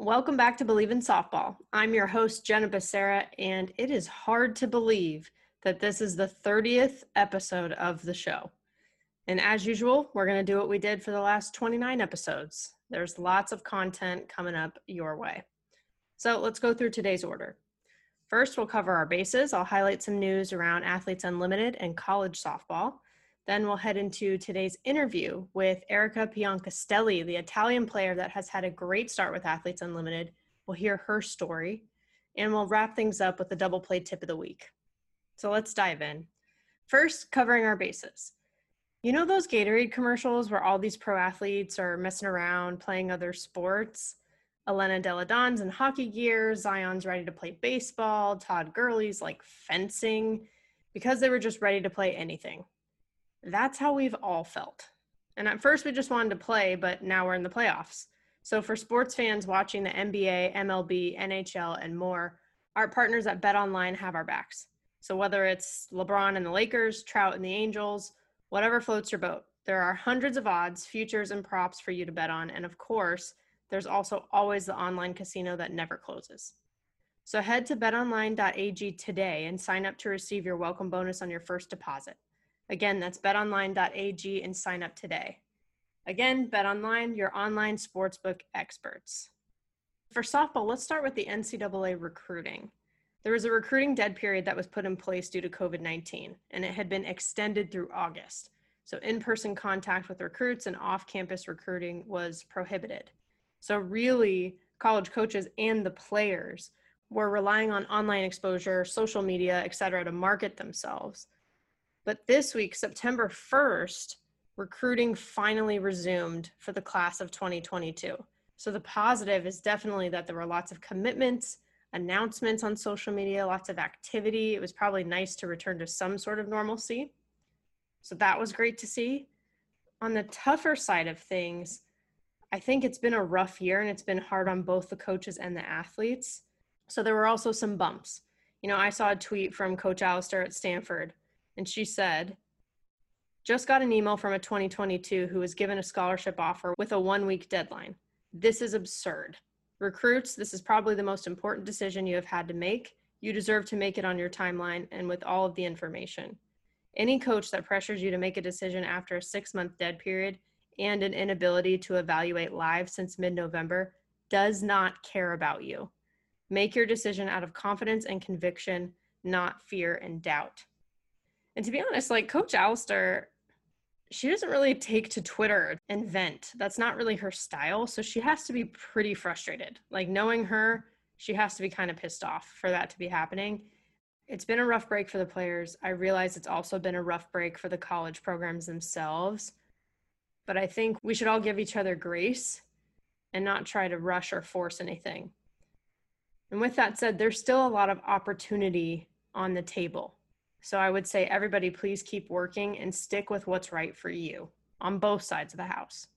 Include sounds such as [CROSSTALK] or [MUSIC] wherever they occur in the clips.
Welcome back to Believe in Softball. I'm your host, Jenna Becerra, and it is hard to believe that this is the 30th episode of the show. And as usual, we're going to do what we did for the last 29 episodes. There's lots of content coming up your way. So let's go through today's order. First, we'll cover our bases. I'll highlight some news around Athletes Unlimited and college softball. Then we'll head into today's interview with Erika Piancastelli, the Italian player that has had a great start with Athletes Unlimited. We'll hear her story, and we'll wrap things up with the double play tip of the week. So let's dive in. First, covering our bases. You know those Gatorade commercials where all these pro athletes are messing around playing other sports? Elena Delle Donne's in hockey gear, Zion's ready to play baseball, Todd Gurley's like fencing, because they were just ready to play anything. That's how we've all felt. And at first we just wanted to play, but now we're in the playoffs. So for sports fans watching the NBA, MLB, NHL, and more, our partners at BetOnline have our backs. So whether it's LeBron and the Lakers, Trout and the Angels, whatever floats your boat. There are hundreds of odds, futures, and props for you to bet on. And of course, there's also always the online casino that never closes. So head to betonline.ag today and sign up to receive your welcome bonus on your first deposit. Again, that's betonline.ag and sign up today. Again, BetOnline, your online sportsbook experts. For softball, let's start with the NCAA recruiting. There was a recruiting dead period that was put in place due to COVID 19, and it had been extended through August. So, in person contact with recruits and off campus recruiting was prohibited. So, really, college coaches and the players were relying on online exposure, social media, et cetera, to market themselves. But this week, September 1st, recruiting finally resumed for the class of 2022. So, the positive is definitely that there were lots of commitments announcements on social media, lots of activity. It was probably nice to return to some sort of normalcy. So that was great to see. On the tougher side of things, I think it's been a rough year and it's been hard on both the coaches and the athletes. So there were also some bumps. You know, I saw a tweet from Coach Allister at Stanford, and she said, just got an email from a 2022 who was given a scholarship offer with a one week deadline. This is absurd. Recruits, this is probably the most important decision you have had to make. You deserve to make it on your timeline and with all of the information. Any coach that pressures you to make a decision after a six month dead period and an inability to evaluate live since mid November does not care about you. Make your decision out of confidence and conviction, not fear and doubt. And to be honest, like Coach Allister she doesn't really take to Twitter and vent. That's not really her style. So she has to be pretty frustrated. Like knowing her, she has to be kind of pissed off for that to be happening. It's been a rough break for the players. I realize it's also been a rough break for the college programs themselves. But I think we should all give each other grace and not try to rush or force anything. And with that said, there's still a lot of opportunity on the table. So I would say, everybody, please keep working and stick with what's right for you on both sides of the house.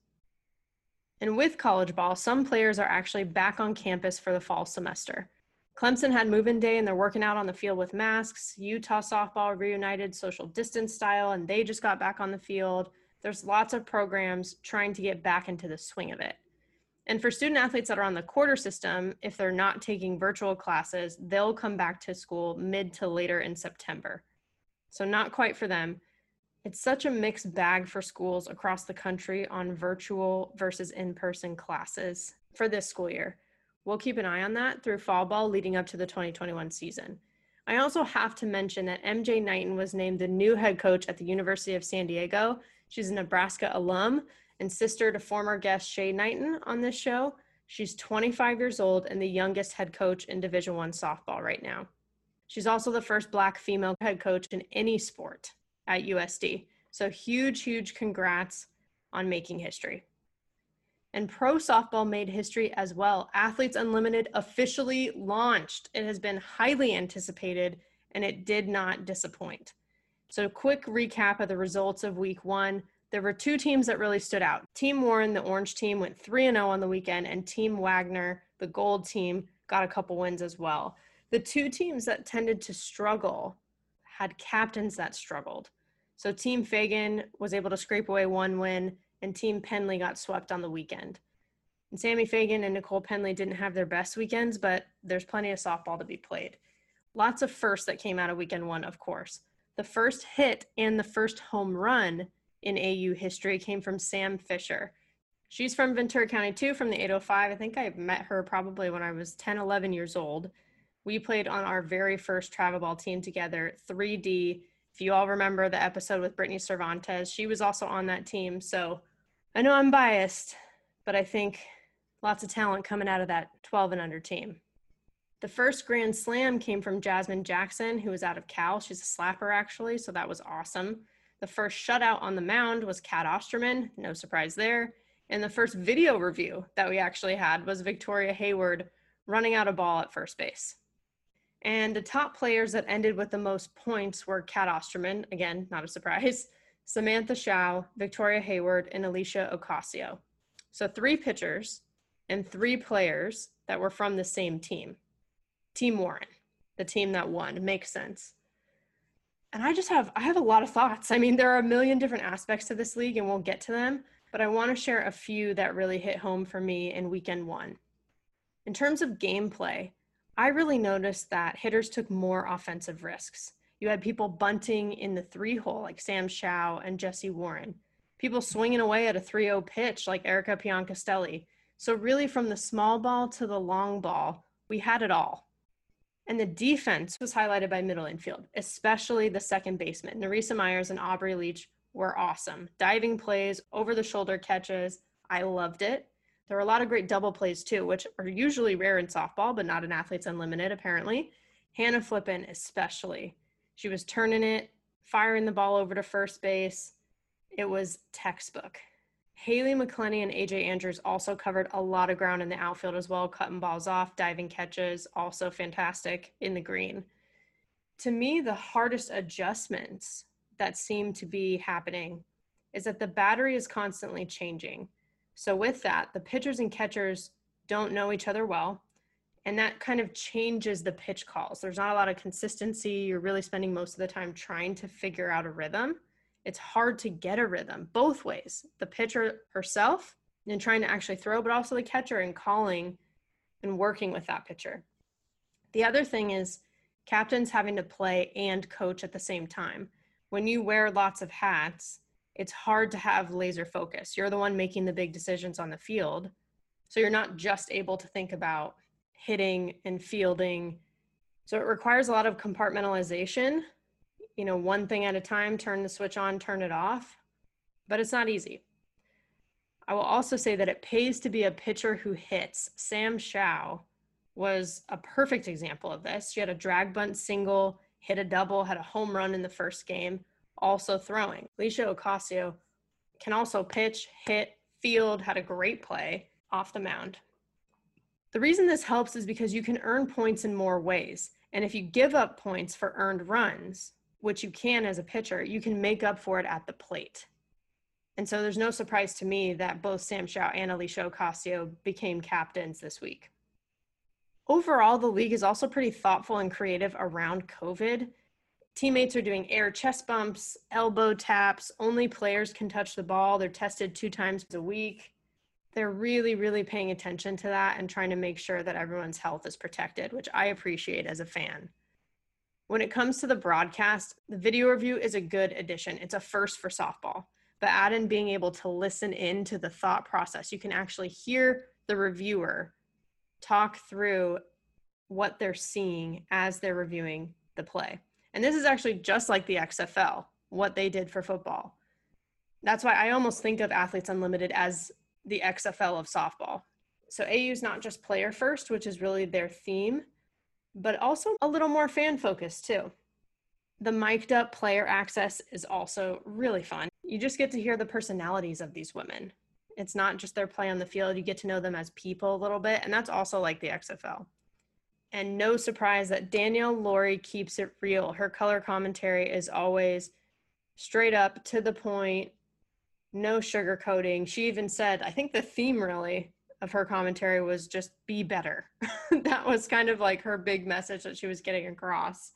And with college ball, some players are actually back on campus for the fall semester. Clemson had move in day and they're working out on the field with masks. Utah softball reunited social distance style and they just got back on the field. There's lots of programs trying to get back into the swing of it. And for student athletes that are on the quarter system, if they're not taking virtual classes, they'll come back to school mid to later in September. So, not quite for them. It's such a mixed bag for schools across the country on virtual versus in person classes for this school year. We'll keep an eye on that through fall ball leading up to the 2021 season. I also have to mention that MJ Knighten was named the new head coach at the University of San Diego. She's a Nebraska alum and sister to former guest Shay Knighten on this show. She's 25 years old and the youngest head coach in Division 1 softball right now. She's also the first Black female head coach in any sport at USD. So huge, huge congrats on making history. And pro softball made history as well. Athletes Unlimited officially launched. It has been highly anticipated and it did not disappoint. So, quick recap of the results of week one. There were two teams that really stood out. Team Warren, the orange team, went 3 0 on the weekend, and Team Wagner, the gold team, got a couple wins as well. The two teams that tended to struggle had captains that struggled. So Team Fagan was able to scrape away one win, and Team Pendley got swept on the weekend. And Sammy Fagan and Nicole Pendley didn't have their best weekends, but there's plenty of softball to be played. Lots of firsts that came out of weekend one, of course. The first hit and the first home run in AU history came from Sam Fisher. She's from Ventura County too, from the 805. I think I met her probably when I was 10, 11 years old. We played on our very first travel ball team together, 3D if you all remember the episode with Brittany Cervantes, she was also on that team. So I know I'm biased, but I think lots of talent coming out of that 12 and under team. The first Grand Slam came from Jasmine Jackson, who was out of Cal. She's a slapper, actually, so that was awesome. The first shutout on the mound was Cat Osterman, no surprise there. And the first video review that we actually had was Victoria Hayward running out a ball at first base. And the top players that ended with the most points were Cat Osterman, again, not a surprise, [LAUGHS] Samantha Shao, Victoria Hayward, and Aleshia Ocasio. So three pitchers and three players that were from the same team. Team Warren, the team that won, makes sense. And I just have I have a lot of thoughts. I mean, there are a million different aspects to this league and we'll get to them, but I want to share a few that really hit home for me in weekend 1. In terms of gameplay, I really noticed that hitters took more offensive risks. You had people bunting in the three hole, like Sam Shao and Jesse Warren, people swinging away at a 3 0 pitch, like Erika Piancastelli. So, really, from the small ball to the long ball, we had it all. And the defense was highlighted by middle infield, especially the second baseman. Nerissa Myers and Aubrey Leach were awesome. Diving plays, over the shoulder catches. I loved it. There are a lot of great double plays too, which are usually rare in softball, but not in Athletes Unlimited, apparently. Hannah Flippin, especially. She was turning it, firing the ball over to first base. It was textbook. Haley McClenny and AJ Andrews also covered a lot of ground in the outfield as well, cutting balls off, diving catches, also fantastic in the green. To me, the hardest adjustments that seem to be happening is that the battery is constantly changing. So, with that, the pitchers and catchers don't know each other well. And that kind of changes the pitch calls. There's not a lot of consistency. You're really spending most of the time trying to figure out a rhythm. It's hard to get a rhythm both ways the pitcher herself and trying to actually throw, but also the catcher and calling and working with that pitcher. The other thing is captains having to play and coach at the same time. When you wear lots of hats, it's hard to have laser focus. You're the one making the big decisions on the field. So you're not just able to think about hitting and fielding. So it requires a lot of compartmentalization, you know, one thing at a time, turn the switch on, turn it off. But it's not easy. I will also say that it pays to be a pitcher who hits. Sam Shao was a perfect example of this. She had a drag bunt single, hit a double, had a home run in the first game also throwing. Aleshia Ocasio can also pitch, hit, field, had a great play off the mound. The reason this helps is because you can earn points in more ways. And if you give up points for earned runs, which you can as a pitcher, you can make up for it at the plate. And so there's no surprise to me that both Sam Shao and Aleshia Ocasio became captains this week. Overall, the league is also pretty thoughtful and creative around COVID Teammates are doing air chest bumps, elbow taps. Only players can touch the ball. They're tested two times a week. They're really, really paying attention to that and trying to make sure that everyone's health is protected, which I appreciate as a fan. When it comes to the broadcast, the video review is a good addition. It's a first for softball. But add in being able to listen in to the thought process. You can actually hear the reviewer talk through what they're seeing as they're reviewing the play. And this is actually just like the XFL, what they did for football. That's why I almost think of Athletes Unlimited as the XFL of softball. So AU is not just player first, which is really their theme, but also a little more fan focused too. The mic'd up player access is also really fun. You just get to hear the personalities of these women. It's not just their play on the field. You get to know them as people a little bit. And that's also like the XFL. And no surprise that Danielle Lawrie keeps it real. Her color commentary is always straight up to the point, no sugarcoating. She even said, I think the theme really of her commentary was just be better. [LAUGHS] that was kind of like her big message that she was getting across.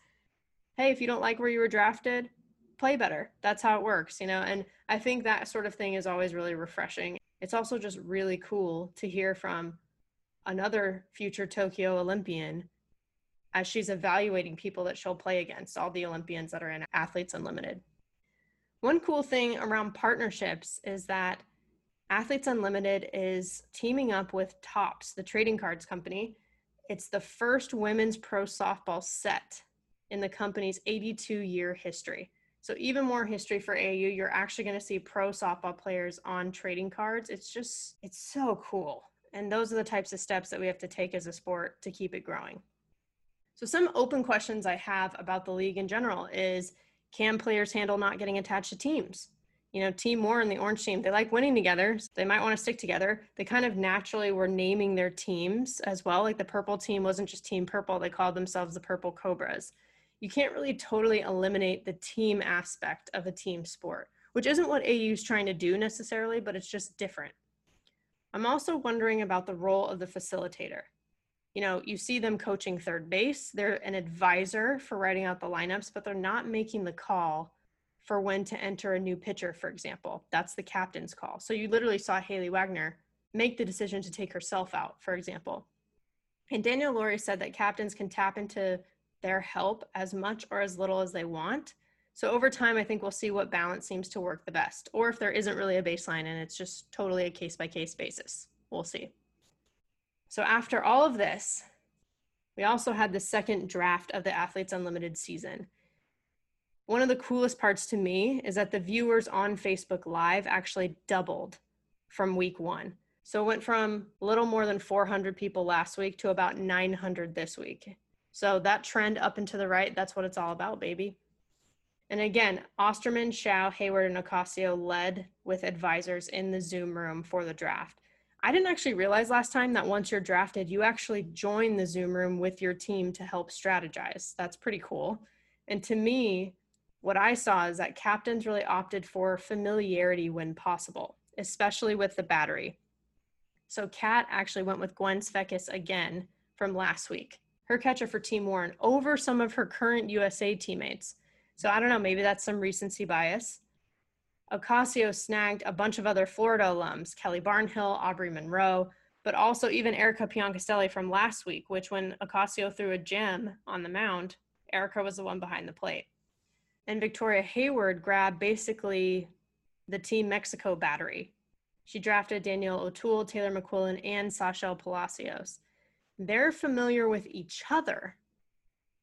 Hey, if you don't like where you were drafted, play better. That's how it works, you know? And I think that sort of thing is always really refreshing. It's also just really cool to hear from another future Tokyo Olympian as she's evaluating people that she'll play against, all the Olympians that are in Athletes Unlimited. One cool thing around partnerships is that Athletes Unlimited is teaming up with Topps, the trading cards company. It's the first women's pro softball set in the company's 82 year history. So even more history for AU, you're actually going to see pro softball players on trading cards. It's just, it's so cool. And those are the types of steps that we have to take as a sport to keep it growing. So some open questions I have about the league in general is, can players handle not getting attached to teams? You know, Team Moore and the Orange team, they like winning together. So they might want to stick together. They kind of naturally were naming their teams as well. Like the purple team wasn't just Team Purple, they called themselves the Purple Cobras you can't really totally eliminate the team aspect of a team sport, which isn't what AU is trying to do necessarily, but it's just different. I'm also wondering about the role of the facilitator. You know, you see them coaching third base, they're an advisor for writing out the lineups, but they're not making the call for when to enter a new pitcher, for example. That's the captain's call. So you literally saw Haley Wagner make the decision to take herself out, for example. And Danielle Lawrie said that captains can tap into their help as much or as little as they want. So over time, I think we'll see what balance seems to work the best, or if there isn't really a baseline and it's just totally a case by case basis. We'll see. So after all of this, we also had the second draft of the Athletes Unlimited season. One of the coolest parts to me is that the viewers on Facebook Live actually doubled from week one. So it went from a little more than 400 people last week to about 900 this week. So that trend up and to the right, that's what it's all about, baby. And again, Osterman, Shao, Hayward, and Ocasio led with advisors in the Zoom room for the draft. I didn't actually realize last time that once you're drafted, you actually join the Zoom room with your team to help strategize. That's pretty cool. And to me, what I saw is that captains really opted for familiarity when possible, especially with the battery. So Cat actually went with Gwen Svekis again from last week her catcher for Team Warren over some of her current USA teammates. So I don't know, maybe that's some recency bias. Ocasio snagged a bunch of other Florida alums, Kelly Barnhill, Aubrey Munro, but also even Erika Piancastelli from last week, which when Ocasio threw a gem on the mound, Erika was the one behind the plate. And Victoria Hayward grabbed basically the Team Mexico battery. She drafted Danielle O'Toole, Taylor McQuillin, and Sashel Palacios they're familiar with each other.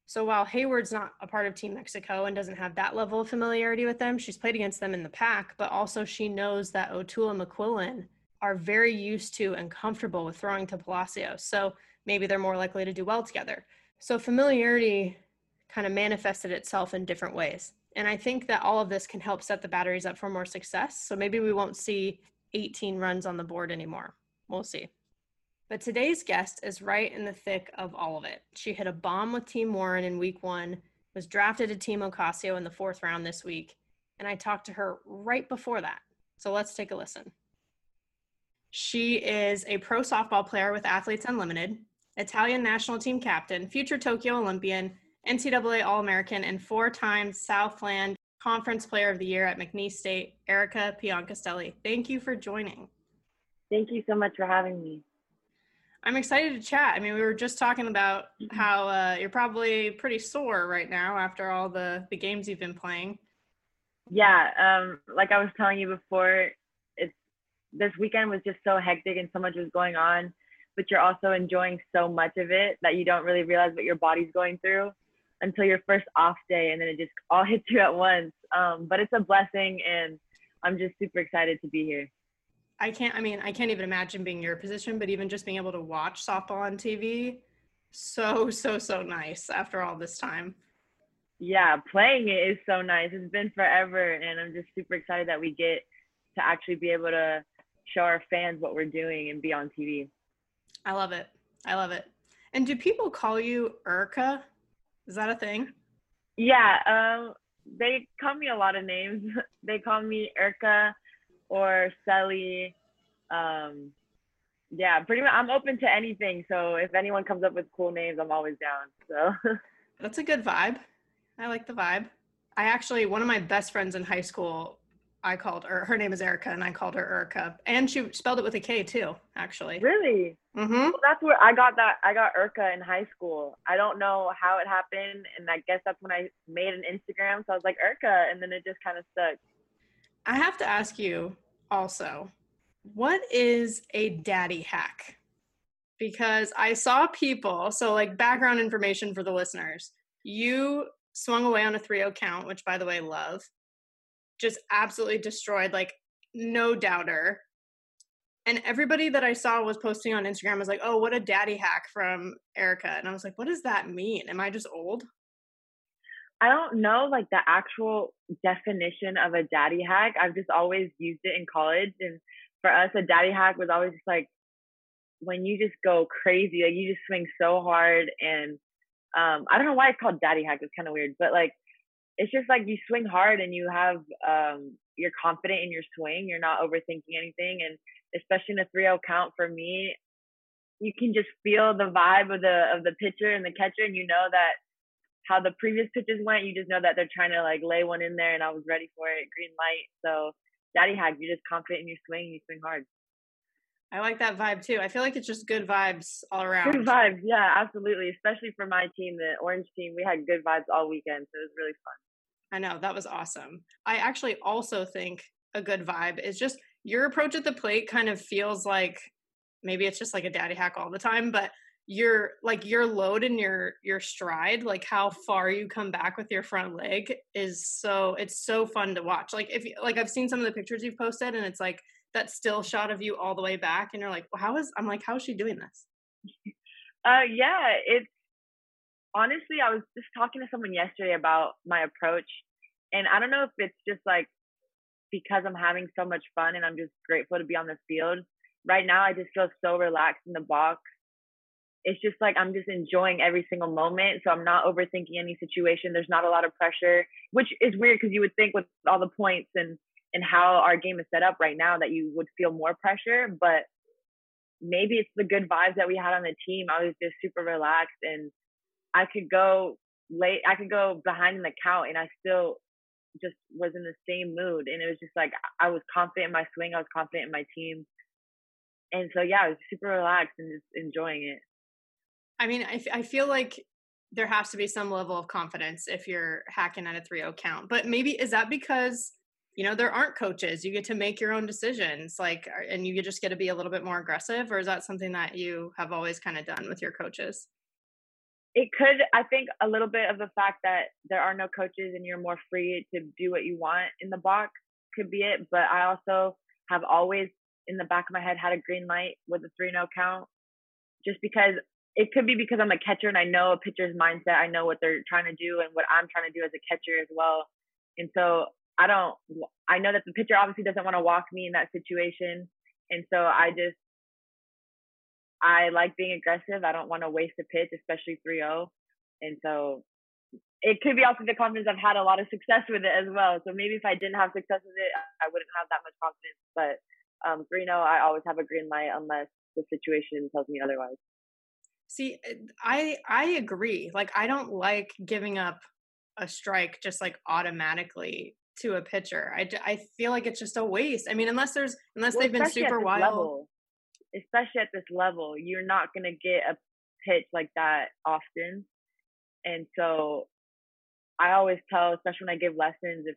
So while Hayward's not a part of Team Mexico and doesn't have that level of familiarity with them, she's played against them in the Pac, but also she knows that O'Toole and McQuillin are very used to and comfortable with throwing to Palacios. So maybe they're more likely to do well together. So familiarity kind of manifested itself in different ways. And I think that all of this can help set the batteries up for more success. So maybe we won't see 18 runs on the board anymore. We'll see. But today's guest is right in the thick of all of it. She hit a bomb with Team Warren in week one, was drafted to Team Ocasio in the fourth round this week, and I talked to her right before that. So let's take a listen. She is a pro softball player with Athletes Unlimited, Italian national team captain, future Tokyo Olympian, NCAA All American, and four time Southland Conference Player of the Year at McNeese State, Erika Piancastelli. Thank you for joining. Thank you so much for having me. I'm excited to chat. I mean, we were just talking about mm-hmm. how uh, you're probably pretty sore right now after all the the games you've been playing. Yeah, um, like I was telling you before, it's this weekend was just so hectic and so much was going on, but you're also enjoying so much of it that you don't really realize what your body's going through until your first off day, and then it just all [LAUGHS] hits you at once. Um, but it's a blessing, and I'm just super excited to be here. I can't, I mean, I can't even imagine being your position, but even just being able to watch softball on TV, so, so, so nice after all this time. Yeah, playing it is so nice. It's been forever, and I'm just super excited that we get to actually be able to show our fans what we're doing and be on TV. I love it. I love it. And do people call you Urka? Is that a thing? Yeah, um, they call me a lot of names. [LAUGHS] they call me Urka or Selly. Um, yeah, pretty much. I'm open to anything. So if anyone comes up with cool names, I'm always down. So [LAUGHS] that's a good vibe. I like the vibe. I actually, one of my best friends in high school, I called her, her name is Erica, and I called her Urka. And she spelled it with a K too, actually. Really? Mm-hmm. Well, that's where I got that. I got Urka in high school. I don't know how it happened. And I guess that's when I made an Instagram. So I was like, Urka. And then it just kind of stuck. I have to ask you also, what is a daddy hack? Because I saw people, so like background information for the listeners, you swung away on a 3 0 count, which by the way, love, just absolutely destroyed, like no doubter. And everybody that I saw was posting on Instagram was like, oh, what a daddy hack from Erika. And I was like, what does that mean? Am I just old? I don't know like the actual definition of a daddy hack. I've just always used it in college. And for us, a daddy hack was always just like when you just go crazy, like you just swing so hard and um, I don't know why it's called daddy hack. It's kind of weird, but like it's just like you swing hard and you have um, you're confident in your swing. You're not overthinking anything, and especially in a 3-0 count for me, you can just feel the vibe of the of the pitcher and the catcher, and you know that how the previous pitches went. You just know that they're trying to like lay one in there, and I was ready for it. Green light. So daddy hack. You're just confident in your swing. You swing hard. I like that vibe too. I feel like it's just good vibes all around. Good vibes, yeah, absolutely. Especially for my team, the Orange team, we had good vibes all weekend, so it was really fun. I know that was awesome. I actually also think a good vibe is just your approach at the plate kind of feels like maybe it's just like a daddy hack all the time, but your like your load and your your stride like how far you come back with your front leg is so it's so fun to watch. Like if like i've seen some of the pictures you've posted and it's like that still shot of you all the way back and you're like well, how is i'm like how is she doing this? [LAUGHS] Uh yeah it's honestly i was just talking to someone yesterday about my approach and i don't know if it's just like because i'm having so much fun and i'm just grateful to be on the field. Right now i just feel so relaxed in the box it's just like i'm just enjoying every single moment so i'm not overthinking any situation there's not a lot of pressure which is weird because you would think with all the points and and how our game is set up right now that you would feel more pressure. But maybe it's the good vibes that we had on the team. I was just super relaxed and I could go late, I could go behind in the count and I still just was in the same mood. And it was just like, I was confident in my swing. I was confident in my team. And so, yeah, I was super relaxed and just enjoying it. I mean, I, I feel like there has to be some level of confidence if you're hacking at a 3-0 count. But maybe is that because you know there aren't coaches you get to make your own decisions like uh, and you just get to be a little bit more aggressive or is that something that you have always kind of done with your coaches it could i think a little bit of the fact that there are no coaches and you're more free to do what you want in the box could be it but i also have always in the back of my head had a green light with a 3-0 count just because it could be because i'm a catcher and i know a pitcher's mindset i know what they're trying to do and what i'm trying to do as a catcher as well and so I don't, I know that the pitcher obviously doesn't want to walk me in that situation. And so I just, I like being aggressive. I don't want to waste a pitch, especially 3 0. And so it could be also the confidence I've had a lot of success with it as well. So maybe if I didn't have success with it, I wouldn't have that much confidence. But um, 3 0, I always have a green light unless the situation tells me otherwise. See, eh, I I agree. Like I don't like giving up a strike just like automatically to a pitcher. I, I feel like it's just a waste. I mean, unless there's unless well, they've been super wild. Level, especially at this level, you're not gonna get a pitch like that often. And so I always tell, especially when I give lessons, if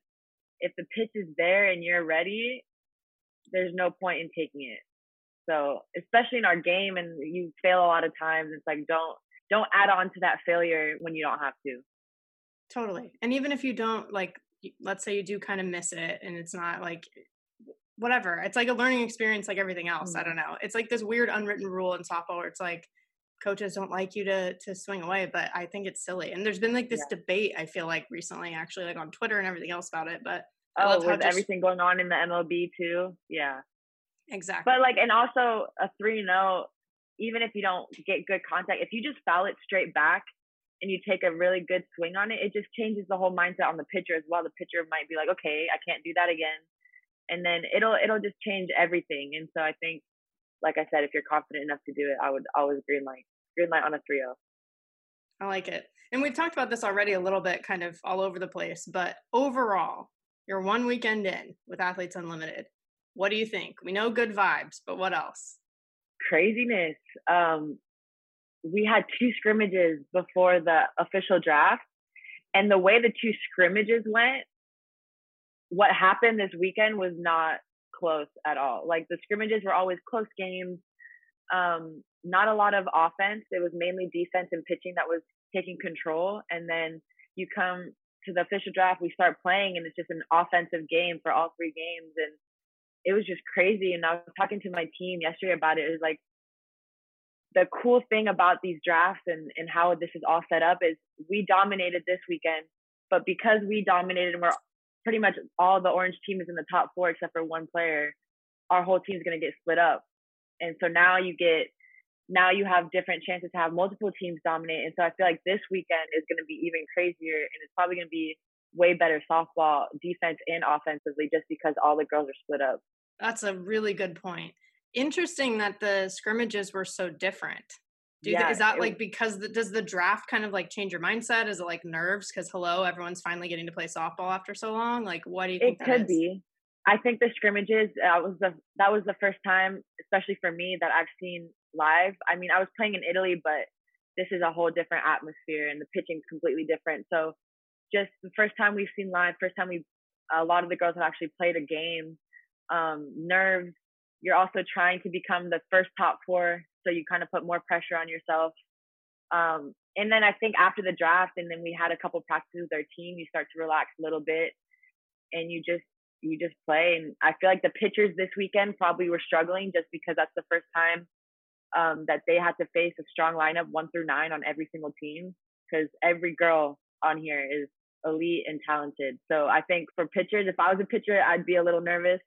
if the pitch is there and you're ready, there's no point in taking it. So especially in our game and you fail a lot of times, it's like don't don't add on to that failure when you don't have to. Totally. And even if you don't like let's say you do kind of miss it and it's not like whatever it's like a learning experience like everything else mm-hmm. i don't know it's like this weird unwritten rule in softball where it's like coaches don't like you to to swing away but i think it's silly and there's been like this yeah. debate i feel like recently actually like on twitter and everything else about it but oh with just, everything going on in the mlb too yeah Exactly. But like, and also a 3 0, even if you don't get good contact, if you just foul it straight back and you take a really good swing on it, it just changes the whole mindset on the pitcher as well. The pitcher might be like, okay, I can't do that again. And then it'll it'll just change everything. And so I think, like I said, if you're confident enough to do it, I would always green light green light on a 3 0. I like it. And we've talked about this already a little bit, kind of all over the place. But overall, you're one weekend in with Athletes Unlimited. What do you think? We know good vibes, but what else? Craziness. Um, we had two scrimmages before the official draft, and the way the two scrimmages went, what happened this weekend was not close at all. Like the scrimmages were always close games. Um, not a lot of offense. It was mainly defense and pitching that was taking control. And then you come to the official draft, we start playing, and it's just an offensive game for all three games. And it was just crazy. And I was talking to my team yesterday about it. It was like the cool thing about these drafts and, and how this is all set up is we dominated this weekend, but because we dominated and we're pretty much all the orange team is in the top four except for one player, our whole team's gonna get split up. And so now you get now you have different chances to have multiple teams dominate. And so I feel like this weekend is going to be even crazier and it's probably going to be way better softball defense and offensively just because all the girls are split up. That's a really good point. Interesting that the scrimmages were so different. Do yeah, th- is that like because the, does the draft kind of like change your mindset? Is it like nerves? Because hello, everyone's finally getting to play softball after so long. Like, what do you think? It could is? be. I think the scrimmages uh, was the that was the first time, especially for me, that I've seen live. I mean, I was playing in Italy, but this is a whole different atmosphere, and the pitching's completely different. So, just the first time we've seen live, first time we, a lot of the girls have actually played a game. Um, nerves. You're also trying to become the first top four, so you kind of put more pressure on yourself. Um, and then I think after the draft, and then we had a couple practices with our team, you start to relax a little bit, and you just you just play. And I feel like the pitchers this weekend probably were struggling just because that's the first time um, that they had to face a strong lineup one through nine on every single team because every girl on here is elite and talented. So I think for pitchers, if I was a pitcher, I'd be a little nervous.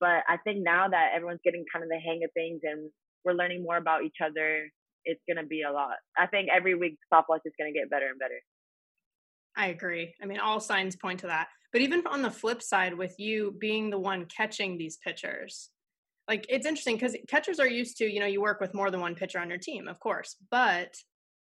But I think now that everyone's getting kind of the hang of things and we're learning more about each other, it's going to be a lot. I think every week softball is going to get better and better. I agree. I mean, all signs point to that. But even on the flip side, with you being the one catching these pitchers, like it's interesting because catchers are used to, you know, you work with more than one pitcher on your team, of course, but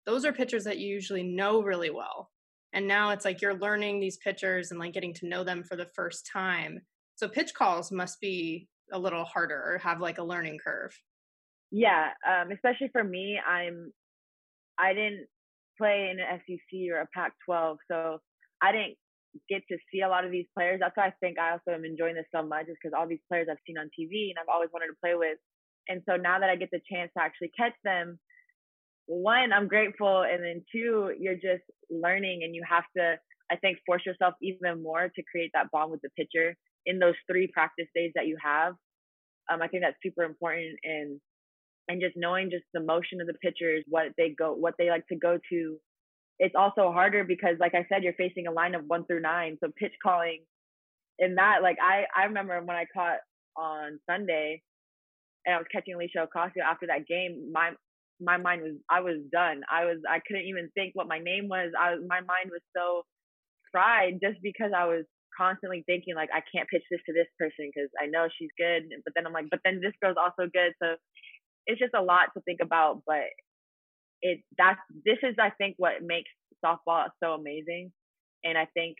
those are pitchers that you usually know really well. And now it's like you're learning these pitchers and like getting to know them for the first time. So pitch calls must be a little harder or have like a learning curve. Yeah, um, especially for me, I'm I didn't play in an SEC or a Pac-12, so I didn't get to see a lot of these players. That's why I think I also am enjoying this so much, is because all these players I've seen on TV and I've always wanted to play with. And so now that I get the chance to actually catch them, one, I'm grateful, and then two, you're just learning, and you have to, I think, force yourself even more to create that bond with the pitcher in those three practice days that you have. Um, I think that's super important, and and just knowing just the motion of the pitchers, what they go, what they like to go to, it's also harder because like I said, you're facing a line of one through nine. So pitch calling in that, like I, I remember when I caught on Sunday and I was catching Aleshia Ocasio after that game, my my mind was I was done. I was I couldn't even think what my name was. I my mind was so fried just because I was constantly thinking like I can't pitch this to this person because I know she's good, but then I'm like, but then this girl's also good. So it's just a lot to think about, but it that's this is I think what makes softball so amazing. And I think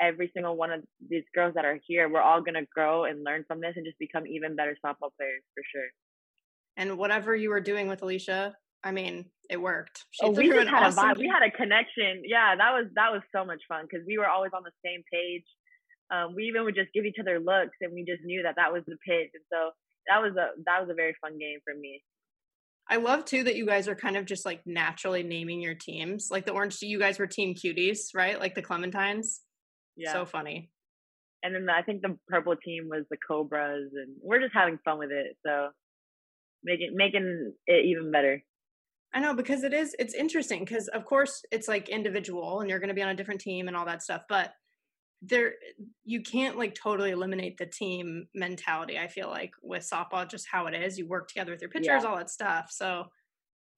every single one of these girls that are here, we're all gonna grow and learn from this and just become even better softball players for sure. And whatever you were doing with Aleshia, I mean, it worked. She oh, we just had awesome a vibe. We had a connection. Yeah, that was that was so much fun because we were always on the same page. Um, we even would just give each other looks, and we just knew that that was the pitch. And so that was a that was a very fun game for me. I love too that you guys are kind of just like naturally naming your teams. Like the orange, you guys were team cuties, right? Like the Clementines. Yeah. So funny. And then the, I think the purple team was the Cobras, and we're just having fun with it. So making making it even better. I know because it is. It's interesting because of course it's like individual, and you're going to be on a different team and all that stuff. But there you can't like totally eliminate the team mentality i feel like with softball just how it is you work together with your pitchers yeah. all that stuff so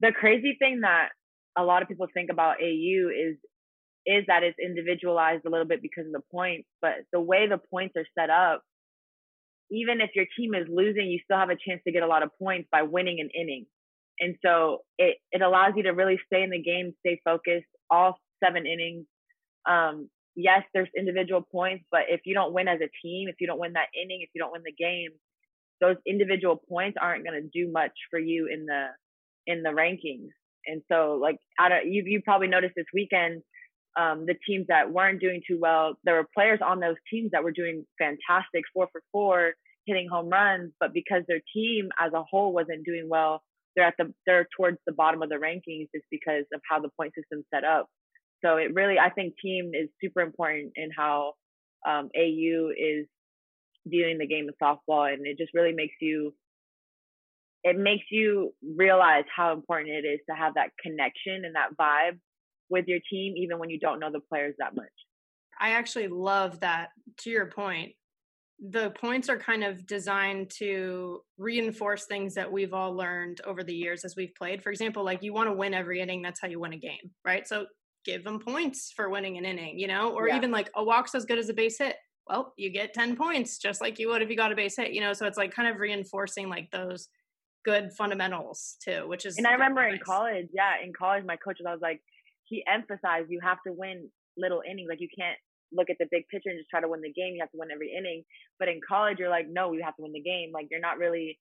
the crazy thing that a lot of people think about au is is that it's individualized a little bit because of the points but the way the points are set up even if your team is losing you still have a chance to get a lot of points by winning an inning and so it, it allows you to really stay in the game stay focused all seven innings um, yes, there's individual points, but if you don't win as a team, if you don't win that inning, if you don't win the game, those individual points aren't going to do much for you in the in the rankings. And so, like, I don't, you you probably noticed this weekend, um, the teams that weren't doing too well, there were players on those teams that were doing fantastic, four for four, hitting home runs, but because their team as a whole wasn't doing well, they're at the they're towards the bottom of the rankings just because of how the point system's set up. So it really, I think team is super important in how um, AU is viewing the game of softball, and it just really makes you, it makes you realize how important it is to have that connection and that vibe with your team, even when you don't know the players that much. I actually love that. To your point, the points are kind of designed to reinforce things that we've all learned over the years as we've played. For example, like you want to win every inning, that's how you win a game, right? So give them points for winning an inning, you know, or yeah. even like a walk's as good as a base hit. Well, you get 10 points just like you would if you got a base hit, you know, so it's like kind of reinforcing like those good fundamentals too, which is And I remember nice. in college, yeah, in college my coach was like he emphasized you have to win little innings, like you can't look at the big picture and just try to win the game, you have to win every inning. But in college you're like no, you have to win the game. Like you're not really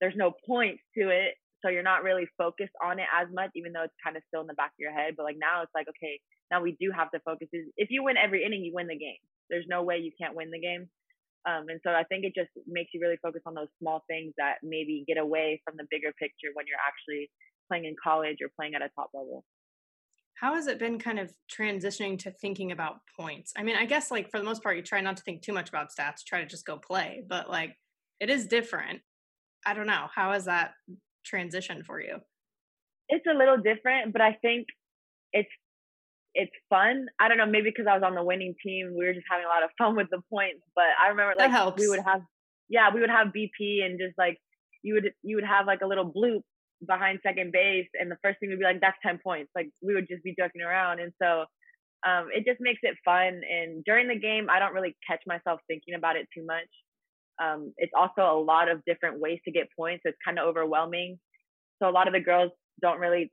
there's no points to it so you're not really focused on it as much even though it's kind of still in the back of your head but like now it's like okay now we do have to focus is if you win every inning you win the game. There's no way you can't win the game. Um, and so i think it just makes you really focus on those small things that maybe get away from the bigger picture when you're actually playing in college or playing at a top level. How has it been kind of transitioning to thinking about points? I mean i guess like for the most part you try not to think too much about stats try to just go play but like it is different. I don't know. How has that transition for you? It's a little different, but I think it's it's fun. I don't know, maybe because I was on the winning team, we were just having a lot of fun with the points. But I remember like we would have yeah, we would have BP and just like you would you would have like a little bloop behind second base and the first thing would be like that's 10 points like we would just be joking around and so um, it just makes it fun and during the game i don't really catch myself thinking about it too much um, it's also a lot of different ways to get points. It's kind of overwhelming. So a lot of the girls don't really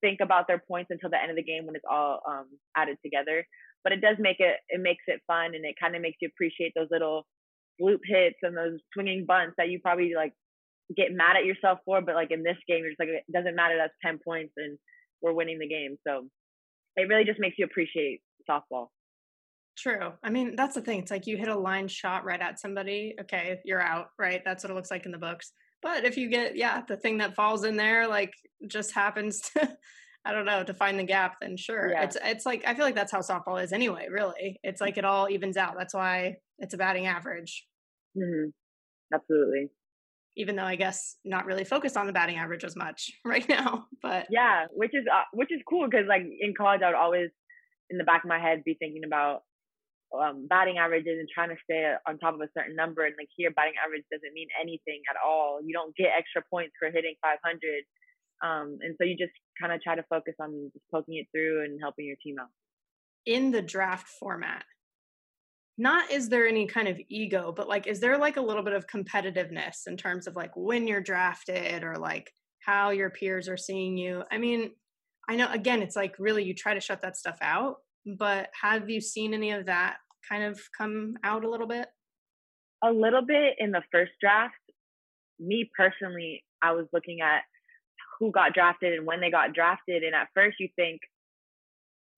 think about their points until the end of the game when it's all um, added together. But it does make it it makes it fun and it kind of makes you appreciate those little bloop hits and those swinging bunts that you probably like get mad at yourself for. But like in this game, you're just like it doesn't matter. That's ten points and we're winning the game. So it really just makes you appreciate softball. True. I mean, that's the thing. It's like you hit a line shot right at somebody. Okay, you're out, right? That's what it looks like in the books. But if you get, yeah, the thing that falls in there, like just happens to, [LAUGHS] I don't know, to find the gap, then sure. Yeah. It's it's like I feel like that's how softball is anyway. Really, it's like it all evens out. That's why it's a batting average. Mm-hmm. Absolutely. Even though I guess not really focused on the batting average as much [LAUGHS] right now, but yeah, which is uh, which is cool because like in college I would always in the back of my head be thinking about um, batting averages and trying to stay on top of a certain number. And like here, batting average doesn't mean anything at all. You don't get extra points for hitting 500. Um, and so you just kind of try to focus on just poking it through and helping your team out. In the draft format, not is there any kind of ego, but like, is there like a little bit of competitiveness in terms of like when you're drafted or like how your peers are seeing you? I mean, I know again, it's like really you try to shut that stuff out, but have you seen any of that kind of come out a little bit? A little bit in the first draft. Me personally, I was looking at who got drafted and when they got drafted. And at first, you think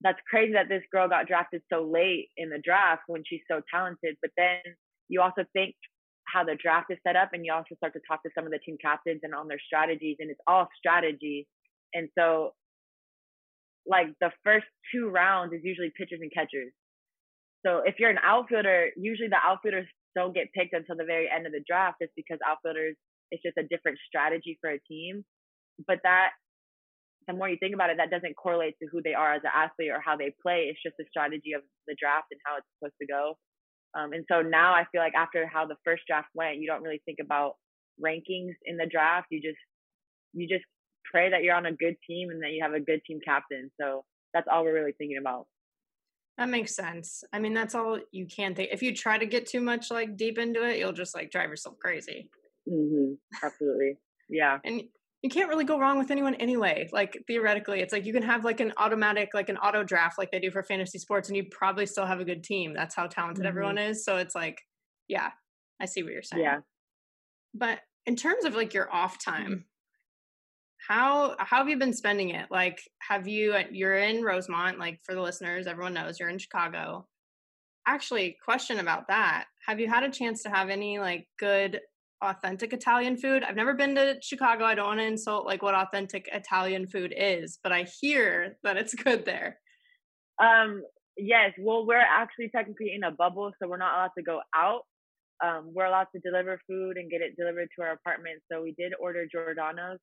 that's crazy that this girl got drafted so late in the draft when she's so talented. But then you also think how the draft is set up, and you also start to talk to some of the team captains and on their strategies, and it's all strategy. And so like the first two rounds is usually pitchers and catchers. So if you're an outfielder, usually the outfielders don't get picked until the very end of the draft just because outfielders it's just a different strategy for a team. But that the more you think about it, that doesn't correlate to who they are as an athlete or how they play. It's just the strategy of the draft and how it's supposed to go. Um, and so now I feel like after how the first draft went, you don't really think about rankings in the draft. You just you just pray that you're on a good team and that you have a good team captain. So that's all we're really thinking about. That makes sense. I mean, that's all you can think. If you try to get too much like deep into it, you'll just like drive yourself crazy. Mm-hmm. Absolutely. Yeah. And you can't really go wrong with anyone anyway. Like theoretically, it's like you can have like an automatic, like an auto draft, like they do for fantasy sports, and you probably still have a good team. That's how talented mm-hmm. everyone is. So it's like, yeah, I see what you're saying. Yeah. But in terms of like your off time, how how have you been spending it? Like, have you you're in Rosemont? Like for the listeners, everyone knows you're in Chicago. Actually, question about that: Have you had a chance to have any like good authentic Italian food. I've never been to Chicago. I don't want to insult like what authentic Italian food is, but I hear that it's [LAUGHS] good there. Um, yes. Well, we're actually technically in a bubble, so we're not allowed to go out. Um, we're allowed to deliver food and get it delivered to our apartment. So we did order Giordano's.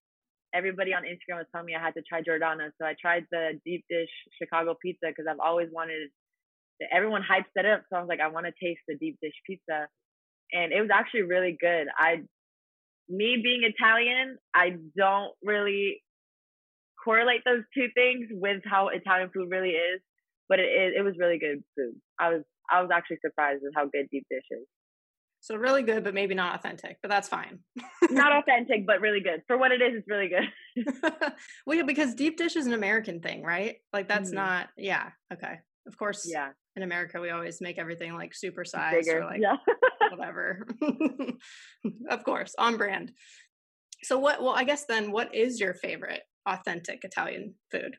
Everybody on Instagram was telling me I had to try Giordano's. So I tried the deep dish Chicago pizza because I've always wanted. Everyone hypes it up, so I was like, I want to taste the deep dish pizza and it was actually really good. I, me being Italian, I don't really correlate those two things with how Italian food really is, but it it was really good food. I was I was actually surprised with how good deep dish is. So really good, but maybe not authentic. But that's fine. not [LAUGHS] authentic, but really good for what it is. It's really good. [LAUGHS] [LAUGHS] well, yeah, because deep dish is an American thing, right? Like that's mm-hmm. not. Yeah. Okay. Of course. Yeah. In America, we always make everything like super sized or like yeah whatever. of course, on brand. So what well I guess then what is your favorite authentic Italian food?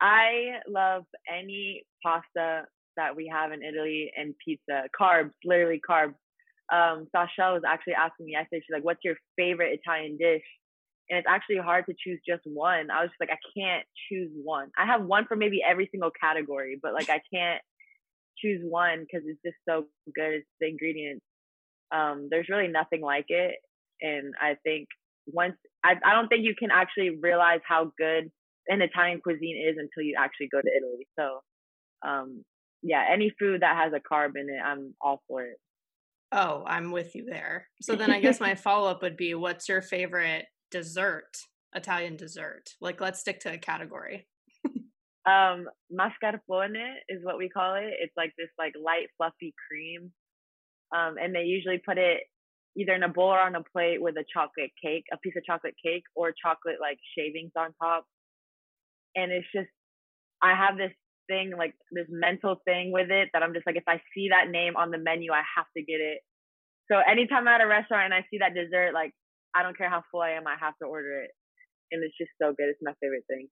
I love any pasta that we have in Italy and pizza. Carbs, literally carbs. Um, Sasha was actually asking me yesterday, she's like, What's your favorite Italian dish? And it's actually hard to choose just one. I was just like, I can't choose one. I have one for maybe every single category, but like I can't choose one because it's just so good. It's the ingredients. Um, there's really nothing like it, and I think once I I don't think you can actually realize how good an Italian cuisine is until you actually go to Italy. So, um, yeah, any food that has a carb in it, I'm all for it. Oh, I'm with you there. So then I guess my [LAUGHS] follow up would be what's your favorite dessert, Italian dessert? Like let's stick to a category. Um, mascarpone is what we call it. It's like this like light fluffy cream. Um, and they usually put it either in a bowl or on a plate with a chocolate cake, a piece of chocolate cake or chocolate like shavings on top. And it's just I have this thing like this mental thing with it that I'm just like if I see that name on the menu, I have to get it. So anytime I'm at a restaurant and I see that dessert, like I don't care how full I am, I have to order it. And it's just so good. It's my favorite thing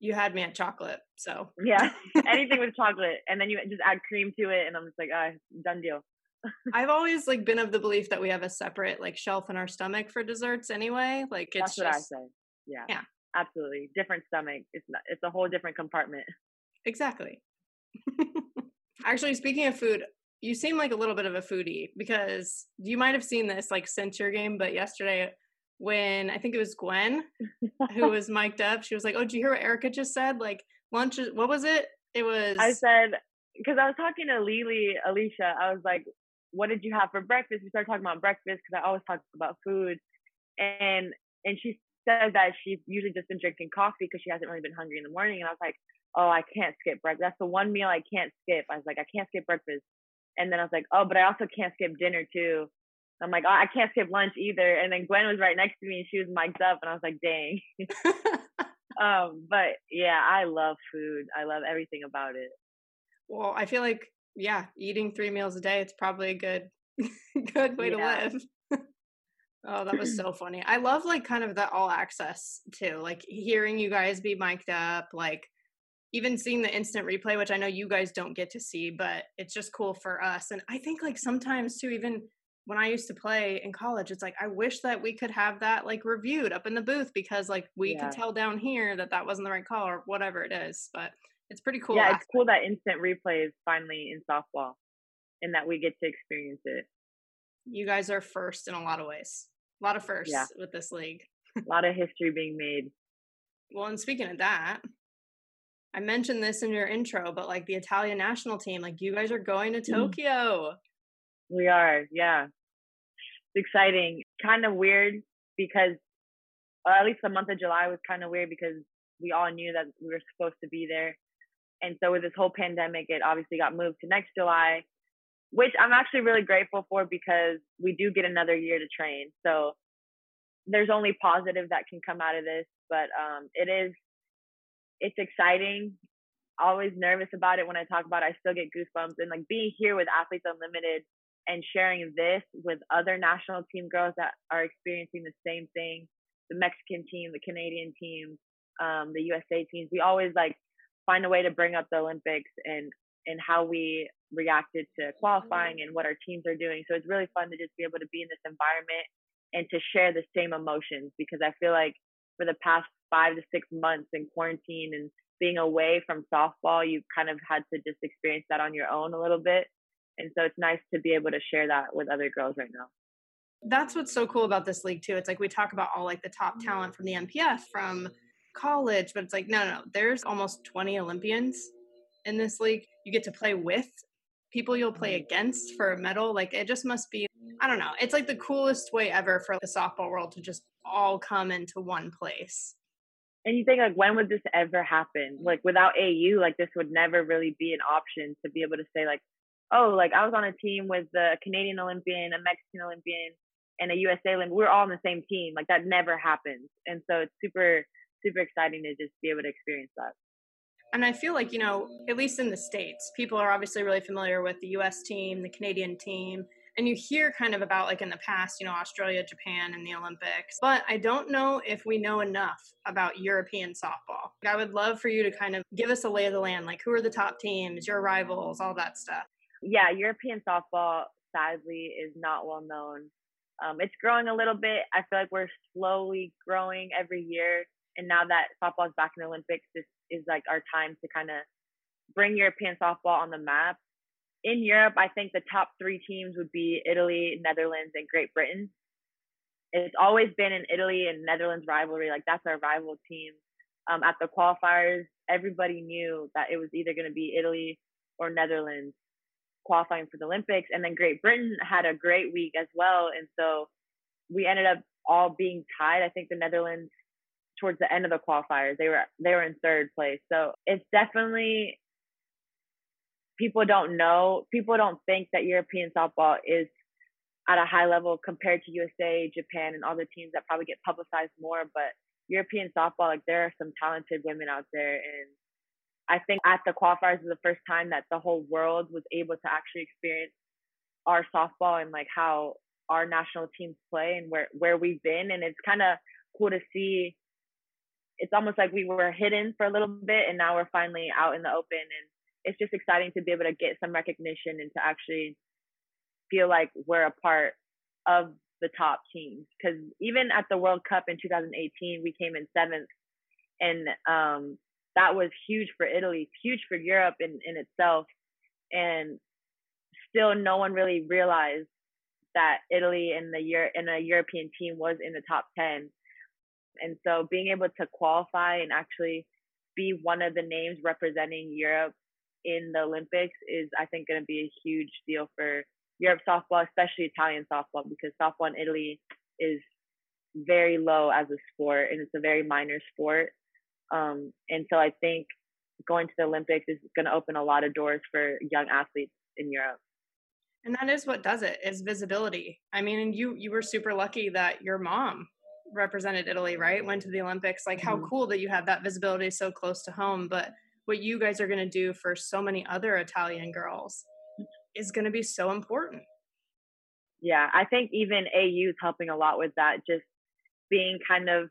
you had me at chocolate. So yeah, [LAUGHS] anything with chocolate, and then you just add cream to it, and I'm just like, ah, done deal. [LAUGHS] I've always like been of the belief that we have a separate like shelf in our stomach for desserts anyway. Like it's That's just, what I say. Yeah. Yeah. Absolutely. Different stomach. It's not it's a whole different compartment. Exactly. [LAUGHS] Actually, speaking of food, you seem like a little bit of a foodie because you might have seen this like since your game, but yesterday when I think it was Gwen who [LAUGHS] was mic'd up. She was like, "Oh, did you hear what Erika just said? Like lunch is what was it? It was." I said because I was talking to Lily, Aleshia. I was like, "What did you have for breakfast?" We started talking about breakfast because I always talk about food, and and she said that she's usually just been drinking coffee because she hasn't really been hungry in the morning. And I was like, "Oh, I can't skip breakfast. That's the one meal I can't skip." I was like, "I can't skip breakfast." And then I was like, "Oh, but I also can't skip dinner too." I'm like, oh, I can't skip lunch either. And then Gwen was right next to me and she was mic'd up and I was like, dang. [LAUGHS] [LAUGHS] um, but yeah, I love food. I love everything about it. Well, I feel like, yeah, eating three meals a day, it's probably a good, [LAUGHS] good way yeah. to live. oh, that was [CLEARS THROAT] so funny. I love like kind of the all access too, like hearing you guys be mic'd up, like even seeing the instant replay, which I know you guys don't get to see, but it's just cool for us. And I think like sometimes too, even when I used to play in college, it's like I wish that we could have that like reviewed up in the booth because like we yeah. could tell down here that that wasn't the right call or whatever it is. But it's pretty cool. Yeah, it's cool that instant replay is finally in softball, and that we get to experience it. You guys are first in a lot of ways. A lot of firsts yeah. with this league. a lot of history being made. Well, and speaking of that, I mentioned this in your intro, but like the Italian national team, like you guys are going to mm. Tokyo. We are, yeah. It's exciting. Kind of weird because, or at least the month of July was kind of weird because we all knew that we were supposed to be there. And so with this whole pandemic, it obviously got moved to next July, which I'm actually really grateful for because we do get another year to train. So there's only positive that can come out of this, but um, it is, it's exciting. Always nervous about it when I talk about it. I still get goosebumps and like being here with Athletes Unlimited and sharing this with other national team girls that are experiencing the same thing the Mexican team, the Canadian team, um, the USA teams. We always like find a way to bring up the Olympics and and how we reacted to qualifying and what our teams are doing. So it's really fun to just be able to be in this environment and to share the same emotions because I feel like for the past five to six months in quarantine and being away from softball, you kind of had to just experience that on your own a little bit. And so it's nice to be able to share that with other girls right now. That's what's so cool about this league too. It's like we talk about all like the top talent from the NPF from college, but it's like no, no, there's almost 20 Olympians in this league. You get to play with people you'll play mm-hmm. against for a medal. Like it just must be I don't know. It's like the coolest way ever for the softball world to just all come into one place. And you think like when would this ever happen? Like without AU, like this would never really be an option to be able to say like oh, like I was on a team with the Canadian Olympian, a Mexican Olympian, and a USA Olympian. We're all on the same team. Like that never happens. And so it's super, super exciting to just be able to experience that. And I feel like, you know, at least in the States, people are obviously really familiar with the US team, the Canadian team, and you hear kind of about like in the past, you know, Australia, Japan, and the Olympics. But I don't know if we know enough about European softball. I would love for you to kind of give us a lay of the land, like who are the top teams, your rivals, all that stuff yeah, European softball sadly is not well known. Um, it's growing a little bit. I feel like we're slowly growing every year. And now that softball is back in the Olympics, this is like our time to kind of bring European softball on the map. In Europe, I think the top three teams would be Italy, Netherlands, and Great Britain. It's always been an Italy and Netherlands rivalry. Like that's our rival team. Um, at the qualifiers, everybody knew that it was either going to be Italy or Netherlands qualifying for the Olympics. And then Great Britain had a great week as well. And so we ended up all being tied. I think the Netherlands towards the end of the qualifiers, they were they were in third place. So it's definitely people don't know, people don't think that European softball is at a high level compared to USA, Japan, and all the teams that probably get publicized more. But European softball, like there are some talented women out there, and I think at the qualifiers was the first time that the whole world was able to actually experience our softball and like how our national teams play and where where we've been and it's kind of cool to see it's almost like we were hidden for a little bit and now we're finally out in the open and it's just exciting to be able to get some recognition and to actually feel like we're a part of the top teams because even at the World Cup in 2018 we came in seventh and um that was huge for Italy, huge for Europe in, in itself. And still no one really realized that Italy in the year in a European team was in the top 10. And so being able to qualify and actually be one of the names representing Europe in the Olympics is I think going to be a huge deal for Europe softball, especially Italian softball because softball in Italy is very low as a sport and it's a very minor sport. Um, and so I think going to the Olympics is going to open a lot of doors for young athletes in Europe. And that is what does it is visibility. I mean, you you were super lucky that your mom represented Italy, right? Went to the Olympics. Like how mm-hmm. cool that you have that visibility so close to home, but what you guys are going to do for so many other Italian girls is going to be so important. Yeah, I think even AU is helping a lot with that just being kind of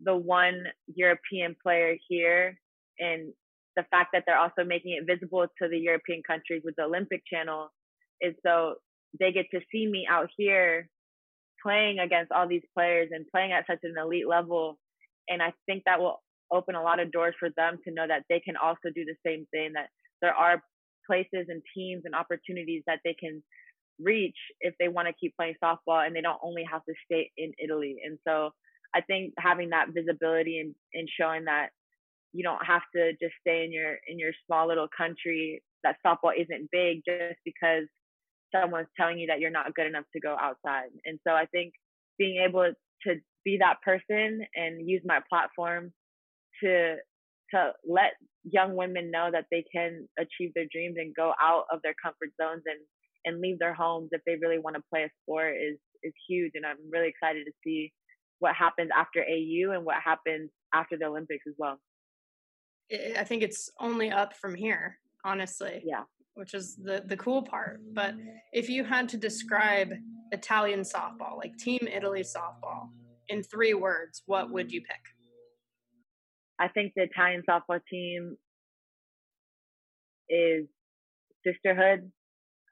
the one European player here and the fact that they're also making it visible to the European countries with the Olympic channel is so they get to see me out here playing against all these players and playing at such an elite level. And I think that will open a lot of doors for them to know that they can also do the same thing, that there are places and teams and opportunities that they can reach if they want to keep playing softball and they don't only have to stay in Italy. And so I think having that visibility and, and showing that you don't have to just stay in your in your small little country that softball isn't big just because someone's telling you that you're not good enough to go outside. And so I think being able to be that person and use my platform to to let young women know that they can achieve their dreams and go out of their comfort zones and and leave their homes if they really want to play a sport is is huge and I'm really excited to see what happens after AU and what happens after the Olympics as well. I think it's only up from here, honestly. Yeah. Which is the the cool part. But if you had to describe Italian softball, like Team Italy softball, in three words, what would you pick? I think the Italian softball team is sisterhood,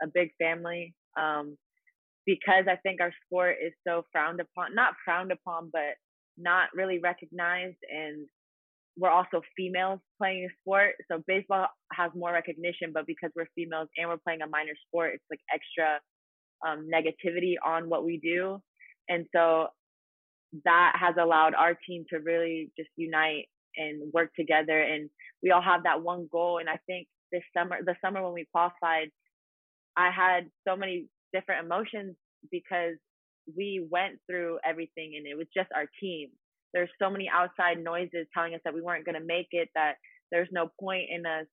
a big family. Um, because I think our sport is so frowned upon, not frowned upon, but not really recognized. And we're also females playing a sport. So baseball has more recognition, but because we're females and we're playing a minor sport, it's like extra um, negativity on what we do. And so that has allowed our team to really just unite and work together. And we all have that one goal. And I think this summer, the summer when we qualified, I had so many different emotions because we went through everything and it was just our team. There's so many outside noises telling us that we weren't going to make it, that there's no point in us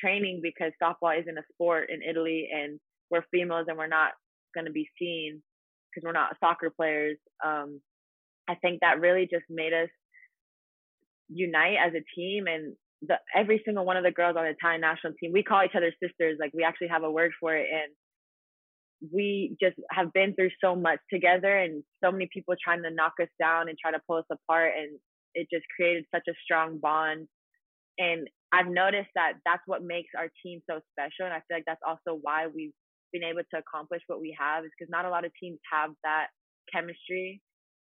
training because softball isn't a sport in Italy and we're females and we're not going to be seen because we're not soccer players. Um, I think that really just made us unite as a team and the every single one of the girls on the Italian national team, we call each other sisters. Like we actually have a word for it and we just have been through so much together and so many people trying to knock us down and try to pull us apart and it just created such a strong bond and i've noticed that that's what makes our team so special and i feel like that's also why we've been able to accomplish what we have is because not a lot of teams have that chemistry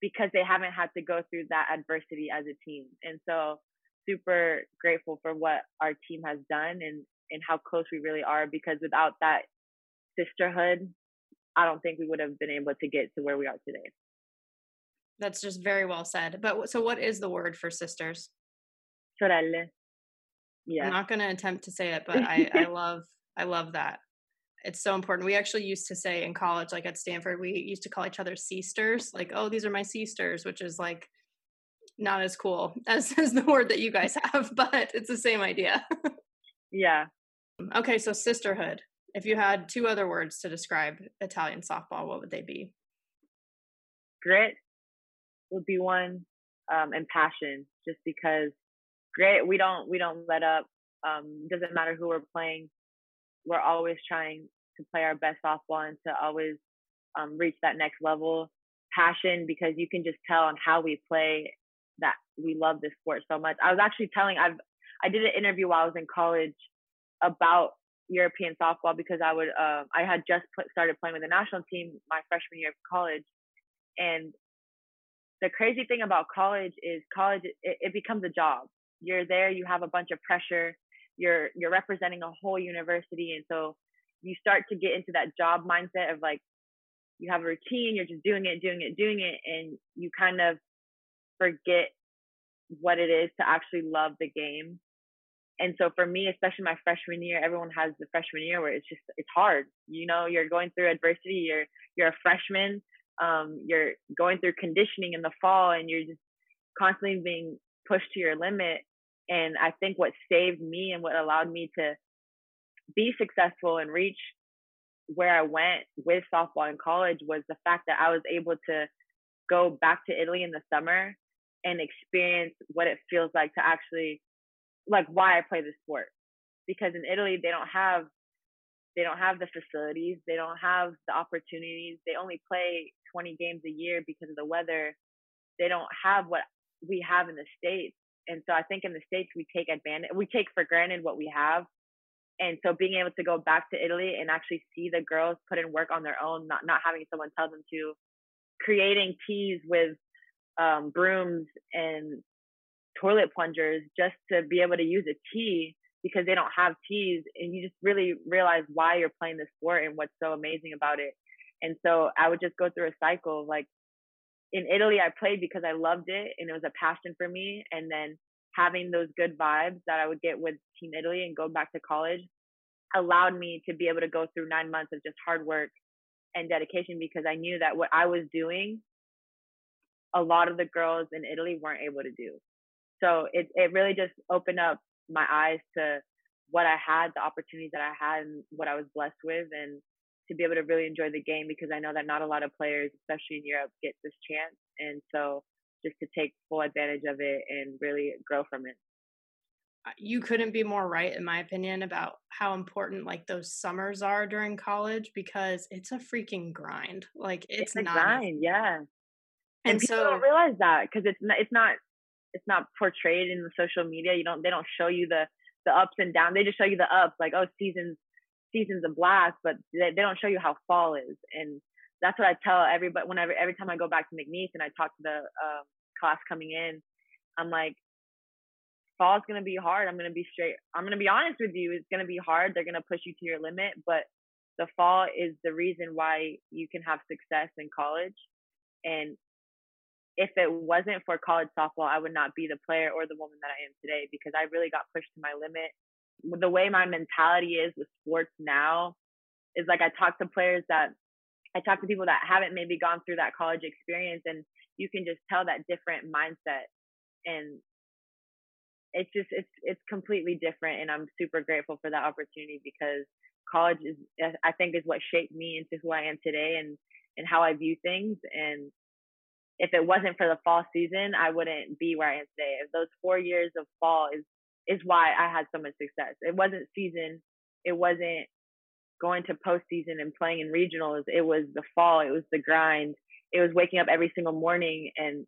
because they haven't had to go through that adversity as a team and so super grateful for what our team has done and and how close we really are because without that sisterhood, I don't think we would have been able to get to where we are today. That's just very well said. But so, what is the word for sisters? Sorelle. Yeah. I'm not going to attempt to say it, but I, I [LAUGHS] love, I love that. It's so important. We actually used to say in college, like at Stanford, we used to call each other sisters, like, oh, these are my sisters, which is like not as cool [LAUGHS] as, as the word that you guys [LAUGHS] have, but it's the same idea. yeah. Okay, so sisterhood. If you had two other words to describe Italian softball, what would they be? Grit would be one, um, and passion. Just because grit, we don't we don't let up. Um, doesn't matter who we're playing. We're always trying to play our best softball and to always um, reach that next level. Passion because you can just tell on how we play that we love this sport so much. I was actually telling I've I did an interview while I was in college about European softball because I would uh, I had just put, started playing with the national team my freshman year of college, and the crazy thing about college is college it, it becomes a job. You're there, you have a bunch of pressure. You're you're representing a whole university, and so you start to get into that job mindset of like you have a routine, you're just doing it, doing it, doing it, and you kind of forget what it is to actually love the game and so for me, especially my freshman year, everyone has the freshman year where it's just it's hard. You know, you're going through adversity. You're you're a freshman. Um, you're going through conditioning in the fall, and you're just constantly being pushed to your limit. And I think what saved me and what allowed me to be successful and reach where I went with softball in college was the fact that I was able to go back to Italy in the summer and experience what it feels like to actually like why I play the sport. Because in Italy they don't have they don't have the facilities, they don't have the opportunities. They only play 20 games a year because of the weather. They don't have what we have in the states. And so I think in the states we take advantage we take for granted what we have. And so being able to go back to Italy and actually see the girls put in work on their own, not not having someone tell them to, creating tees with um, brooms and toilet plungers just to be able to use a tee because they don't have tees. and you just really realize why you're playing the sport and what's so amazing about it. And so I would just go through a cycle of like in Italy, I played because I loved it and it was a passion for me. And then having those good vibes that I would get with Team Italy and go back to college allowed me to be able to go through nine months of just hard work and dedication because I knew that what I was doing, a lot of the girls in Italy weren't able to do. So it, it really just opened up my eyes to what I had, the opportunities that I had, and what I was blessed with, and to be able to really enjoy the game because I know that not a lot of players, especially in Europe, get this chance. And so just to take full advantage of it and really grow from it. You couldn't be more right, in my opinion, about how important like those summers are during college because it's a freaking grind. Like it's, it's a not grind, yeah. And, and people so don't realize that because it's not, it's not it's not portrayed in the social media. You don't they don't show you the the ups and downs. They just show you the ups, like oh seasons seasons a blast, but they, they don't show you how fall is. And that's what I tell everybody whenever every time I go back to McNeese and I talk to the um, class coming in, I'm like, fall is gonna be hard. I'm gonna be straight. I'm gonna be honest with you. It's gonna be hard. They're gonna push you to your limit, but the fall is the reason why you can have success in college. And if it wasn't for college softball, I would not be the player or the woman that I am today because I really got pushed to my limit. The way my mentality is with sports now is like I talk to players that I talk to people that haven't maybe gone through that college experience and you can just tell that different mindset and it's just it's it's completely different and I'm super grateful for that opportunity because college is I think is what shaped me into who I am today and and how I view things and if it wasn't for the fall season, I wouldn't be where I am today. If those four years of fall is is why I had so much success. It wasn't season. It wasn't going to postseason and playing in regionals. It was the fall. It was the grind. It was waking up every single morning and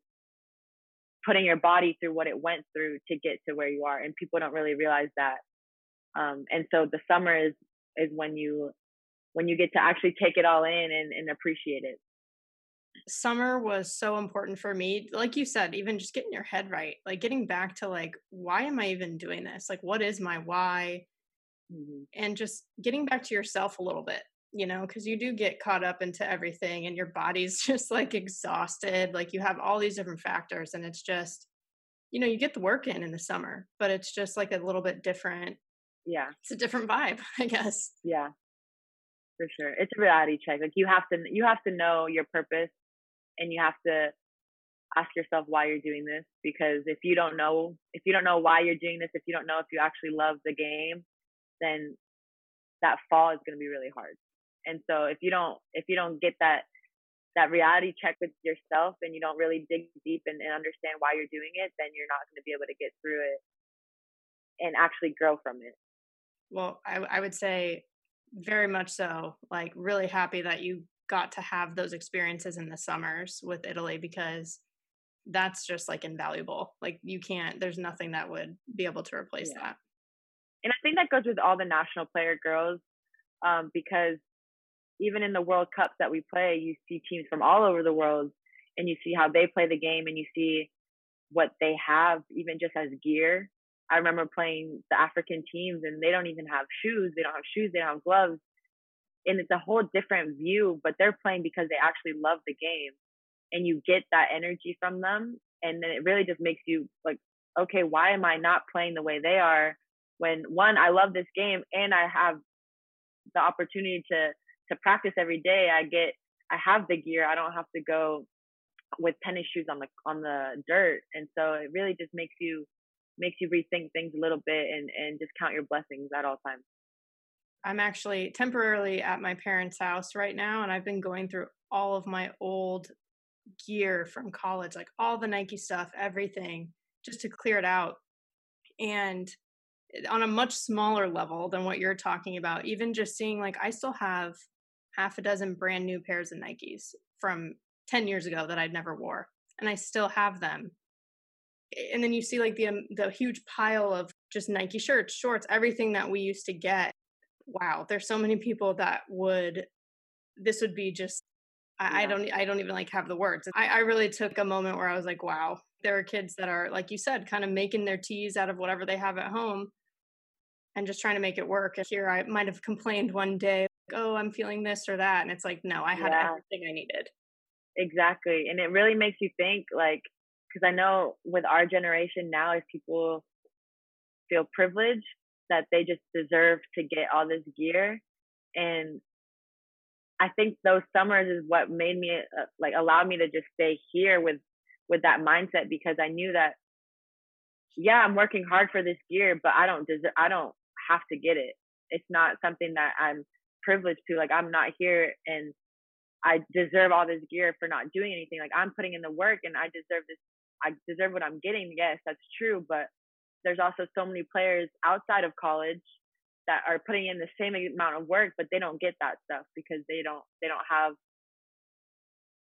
putting your body through what it went through to get to where you are. And people don't really realize that. Um, and so the summer is is when you when you get to actually take it all in and, and appreciate it summer was so important for me like you said even just getting your head right like getting back to like why am i even doing this? Like what is my why? Mm-hmm. and just getting back to yourself a little bit you know because you do get caught up into everything and your body's [LAUGHS] just like exhausted like you have all these different factors and it's just you know you get the work in in the summer but it's just like a little bit different yeah. it's a different vibe [LAUGHS] i guess. Yeah. For sure. It's a reality check like you have to you have to know your purpose and you have to ask yourself why you're doing this because if you don't know if you don't know why you're doing this if you don't know if you actually love the game then that fall is going to be really hard. And so if you don't if you don't get that that reality check with yourself and you don't really dig deep and, and understand why you're doing it then you're not going to be able to get through it and actually grow from it. Well I, I would say very much so like really happy that you got to have those experiences in the summers with Italy because that's just like invaluable. Like you can't there's nothing that would be able to replace yeah. that. And I think that goes with all the national player girls um, because even in the World Cups that we play, you see teams from all over the world and you see how they play the game and you see what they have even just as gear. I remember playing the African teams and they don't even have shoes, they don't have shoes, they don't have gloves and it's a whole different view but they're playing because they actually love the game and you get that energy from them and then it really just makes you like okay why am i not playing the way they are when one i love this game and i have the opportunity to to practice every day. I get i have the gear. I don't have to go with tennis shoes on the on the dirt. And so it really just makes you makes you rethink things a little bit and and just count your blessings at all times I'm actually temporarily at my parents' house right now, and I've been going through all of my old gear from college, like all the Nike stuff, everything, just to clear it out. And on a much smaller level than what you're talking about, even just seeing like I still have half a dozen brand new pairs of Nikes from 10 years ago that I'd never wore, and I still have them. And then you see like the um, the huge pile of just Nike shirts, shorts, everything that we used to get wow, there's so many people that would this would be just I, yeah. I don't I don't even like have the words. I, I really took a moment where I was like, wow, there are kids that are like you said, kind of making their tees out of whatever they have at home and just trying to make it work. And here I might have complained one day, like, oh, I'm feeling this or that. And it's like, no, I had yeah. everything I needed. exactly. And it really makes you think like, because I know with our generation now, if people feel privileged that they just deserve to get all this gear. And I think those summers is what made me uh, like allow me to just stay here with with that mindset because I knew that yeah, I'm working hard for this gear, but I don't deserve I don't have to get it. It's not something that I'm privileged to. Like I'm not here and I deserve all this gear for not doing anything. Like I'm putting in the work and I deserve this I deserve what I'm getting. Yes, that's true, but there's also so many players outside of college that are putting in the same amount of work, but they don't get that stuff because they don't they don't have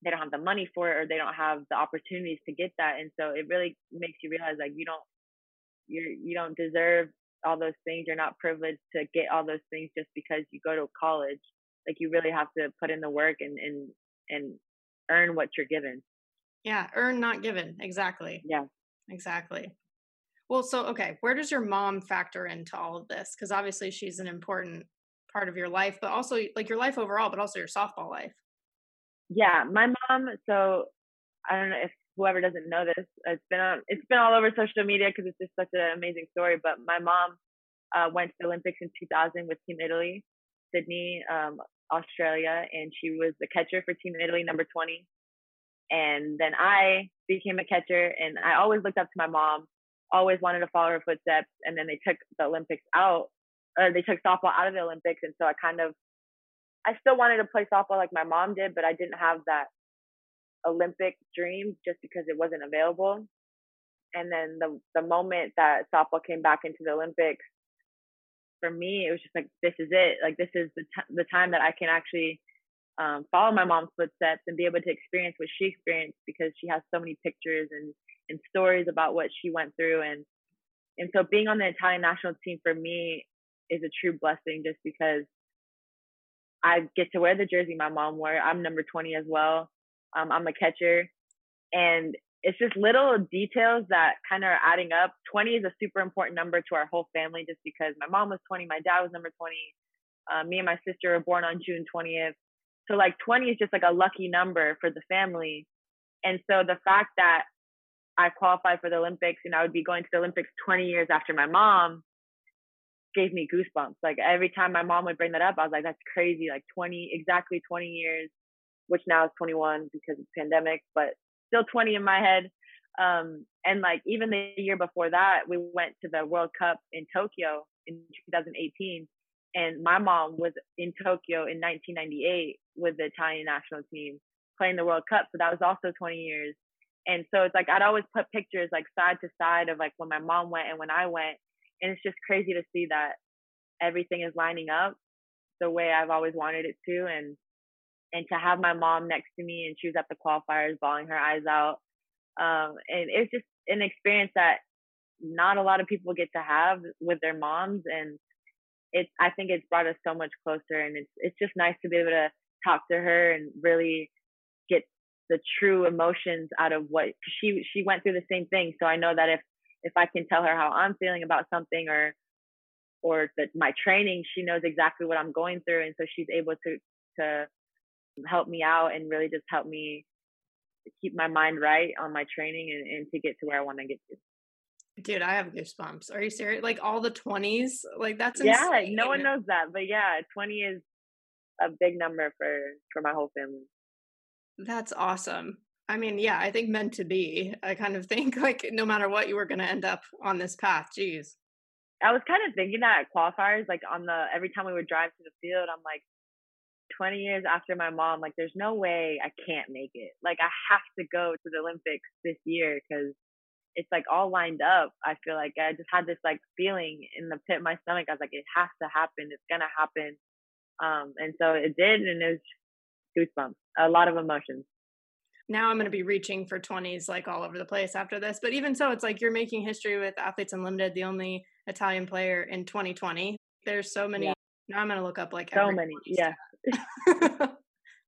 they don't have the money for it or they don't have the opportunities to get that. And so it really makes you realize like you don't you you don't deserve all those things. You're not privileged to get all those things just because you go to college. Like you really have to put in the work and and and earn what you're given. Yeah, earn not given. Exactly. Yeah. Exactly. Well, so okay, where does your mom factor into all of this? Because obviously she's an important part of your life, but also like your life overall, but also your softball life. Yeah, my mom. So I don't know if whoever doesn't know this, it's been on, it's been all over social media because it's just such an amazing story. But my mom uh, went to the Olympics in 2000 with Team Italy, Sydney, um, Australia, and she was the catcher for Team Italy, number 20. And then I became a catcher, and I always looked up to my mom always wanted to follow her footsteps. And then they took the Olympics out, or they took softball out of the Olympics. And so I kind of, I still wanted to play softball like my mom did, but I didn't have that Olympic dream just because it wasn't available. And then the the moment that softball came back into the Olympics, for me, it was just like this is it. Like this is the t- the time that I can actually um, follow my mom's footsteps and be able to experience what she experienced because she has so many pictures and and stories about what she went through and and so being on the Italian national team for me is a true blessing just because I get to wear the jersey my mom wore. I'm number 20 as well. Um, I'm a catcher and it's just little details that kind of are adding up. 20 is a super important number to our whole family just because my mom was 20, my dad was number 20. Uh, me and my sister were born on June 20th. So like 20 is just like a lucky number for the family. And so the fact that I qualified for the Olympics and I would be going to the Olympics 20 years after my mom gave me goosebumps. Like every time my mom would bring that up, I was like, that's crazy. Like 20, exactly 20 years, which now is 21 because of the pandemic, but still 20 in my head. Um, and like even the year before that, we went to the World Cup in Tokyo in 2018. And my mom was in Tokyo in 1998 with the Italian national team playing the World Cup. So that was also 20 years. And so it's like I'd always put pictures like side to side of like when my mom went and when I went. And it's just crazy to see that everything is lining up the way I've always wanted it to. And and to have my mom next to me and she was at the qualifiers bawling her eyes out. Um, and it's just an experience that not a lot of people get to have with their moms and it's I think it's brought us so much closer and it's it's just nice to be able to talk to her and really get the true emotions out of what she she went through the same thing. So I know that if if I can tell her how I'm feeling about something or or that my training, she knows exactly what I'm going through, and so she's able to to help me out and really just help me keep my mind right on my training and, and to get to where I want to get to. Dude, I have goosebumps. Are you serious? Like all the twenties? Like that's insane. yeah. No one knows that, but yeah, twenty is a big number for for my whole family. That's awesome. I mean, yeah, I think meant to be. I kind of think [LAUGHS] like no matter what, you were going to end up on this path. Jeez. I was kind of thinking that at qualifiers, like on the every time we would drive to the field, I'm like, 20 years after my mom, like, there's no way I can't make it. Like, I have to go to the Olympics this year because it's like all lined up. I feel like I just had this like feeling in the pit of my stomach. I was like, it has to happen. It's gonna happen. Um, and so it did, and it was goosebumps, a lot of emotions. Now I'm going to be reaching for 20s like all over the place after this. But even so, it's like you're making history with Athletes Unlimited, the only Italian player in 2020. There's so many. Yeah. Now I'm going to look up like so many. Yeah. [LAUGHS] [LAUGHS]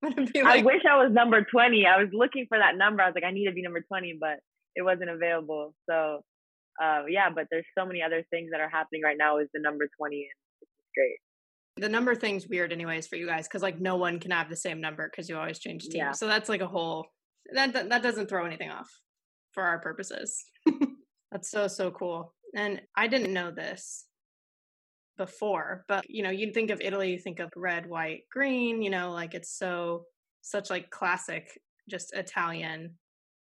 like, I wish I was number 20. I was looking for that number. I was like, I need to be number 20, but it wasn't available. So, uh, yeah, but there's so many other things that are happening right now Is the number 20, and it's great. The number thing's weird, anyways, for you guys, because like no one can have the same number because you always change teams. Yeah. So that's like a whole that that doesn't throw anything off for our purposes. [LAUGHS] that's so so cool. And I didn't know this before, but you know, you'd think of Italy, you think of red, white, green. You know, like it's so such like classic, just Italian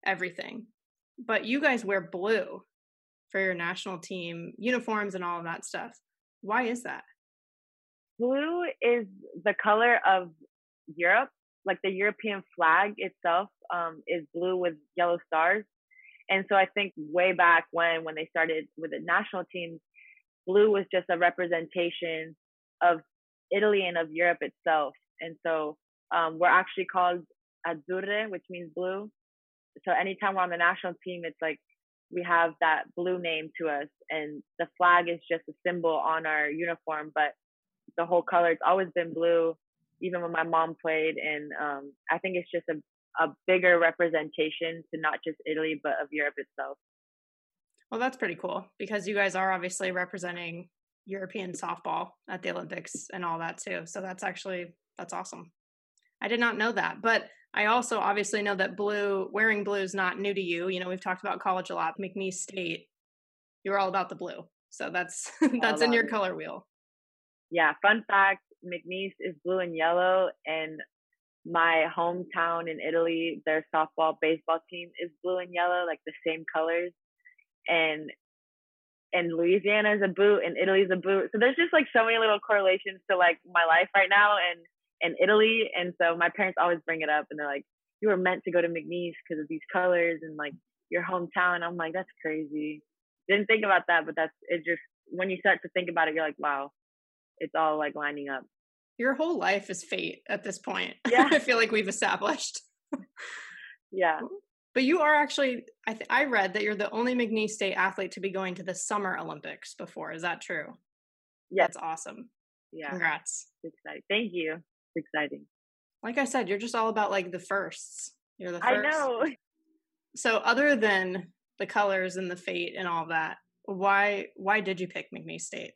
everything. But you guys wear blue for your national team uniforms and all of that stuff. Why is that? Blue is the color of Europe. Like the European flag itself um, is blue with yellow stars. And so I think way back when, when they started with the national teams, blue was just a representation of Italy and of Europe itself. And so um, we're actually called azzurre, which means blue. So anytime we're on the national team, it's like we have that blue name to us, and the flag is just a symbol on our uniform. But the whole color, it's always been blue, even when my mom played. And um, I think it's just a, a bigger representation to not just Italy, but of Europe itself. Well, that's pretty cool because you guys are obviously representing European softball at the Olympics and all that too. So that's actually that's awesome. I did not know that, but I also obviously know that blue, wearing blue is not new to you. You know, we've talked about college a lot. McNeese State, you're all about the blue. So that's [LAUGHS] that's in your it. color wheel. Yeah, fun fact, McNeese is blue and yellow and my hometown in Italy, their softball baseball team is blue and yellow, like the same colors. And and Louisiana is a boot and Italy's a boot. So there's just like so many little correlations to like my life right now and in Italy. And so my parents always bring it up and they're like, you were meant to go to McNeese because of these colors and like your hometown. I'm like, that's crazy. Didn't think about that, but that's it just when you start to think about it, you're like, wow, it's all like lining up. Your whole life is fate at this point. [LAUGHS] Yeah. I feel like we've established. yeah. But you are actually, I, th- I read that you're the only McNeese State athlete to be going to the Summer Olympics before. Is that true? Yeah. That's awesome. Yeah. Congrats. It's exciting. Thank you exciting. Like I said, you're just all about like the firsts. You're the first. I know. [LAUGHS] So other than the colors and the fate and all that, why why did you pick McNeese State?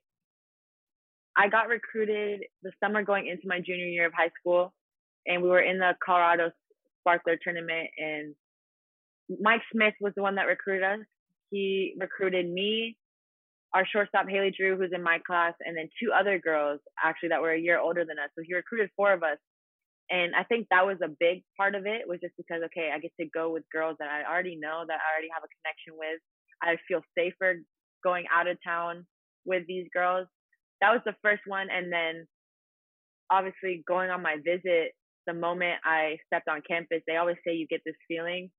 I got recruited the summer going into my junior year of high school, and we were in the Colorado Sparkler tournament, and Mike Smith was the one that recruited us. He recruited me, our shortstop Haley Drew, who's in my class, and then two other girls actually that were a year older than us. So he recruited four of us. And I think that was a big part of it was just because, okay, I get to go with girls that I already know, that I already have a connection with. I feel safer going out of town with these girls. That was the first one. And then obviously going on my visit, the moment I stepped on campus, they always say you get this feeling.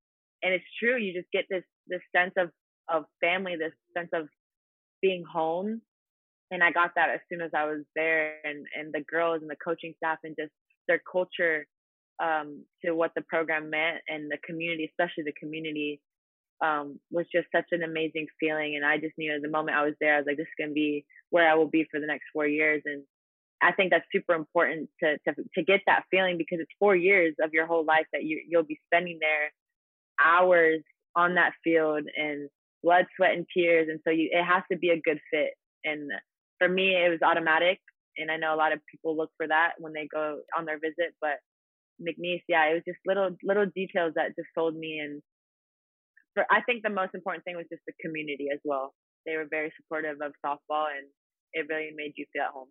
And it's true, you just get this this sense of of family, this sense of being home. And I got that as soon as I was there and, and the girls and the coaching staff and just their culture um, to what the program meant and the community, especially the community, um, was just such an amazing feeling. And I just knew the moment I was there, I was like, this is going to be where I will be for the next four years. And I think that's super important to, to, to get that feeling because it's four years of your whole life that you, you'll be spending there hours on that field and blood, sweat, and tears. And so you, it has to be a good fit. And for me, it was automatic. And I know a lot of people look for that when they go on their visit, but McNeese, yeah, it was just little little details that just sold me. And for, I think the most important thing was just the community as well. They were very supportive of softball, and it really made you feel at home.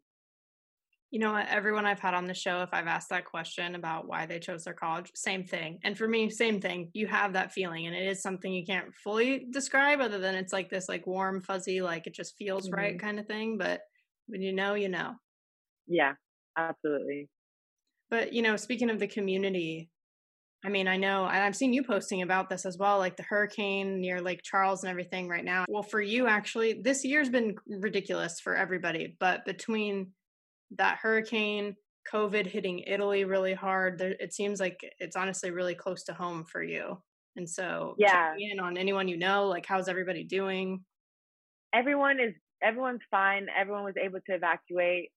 You know, what? everyone I've had on the show, if I've asked that question about why they chose their college, same thing. And for me, same thing. You have that feeling, and it is something you can't fully describe, other than it's like this, like warm, fuzzy, like it just feels mm-hmm. right kind of thing. But when you know, you know. Yeah, absolutely. But you know, speaking of the community, I mean, I know, and I've seen you posting about this as well, like the hurricane near Lake Charles and everything right now. Well, for you, actually, this year's been ridiculous for everybody, but between that hurricane, COVID hitting Italy really hard, there, it seems like it's honestly really close to home for you. And so, yeah, in on anyone you know, like how's everybody doing? Everyone is everyone's fine. Everyone was able to evacuate.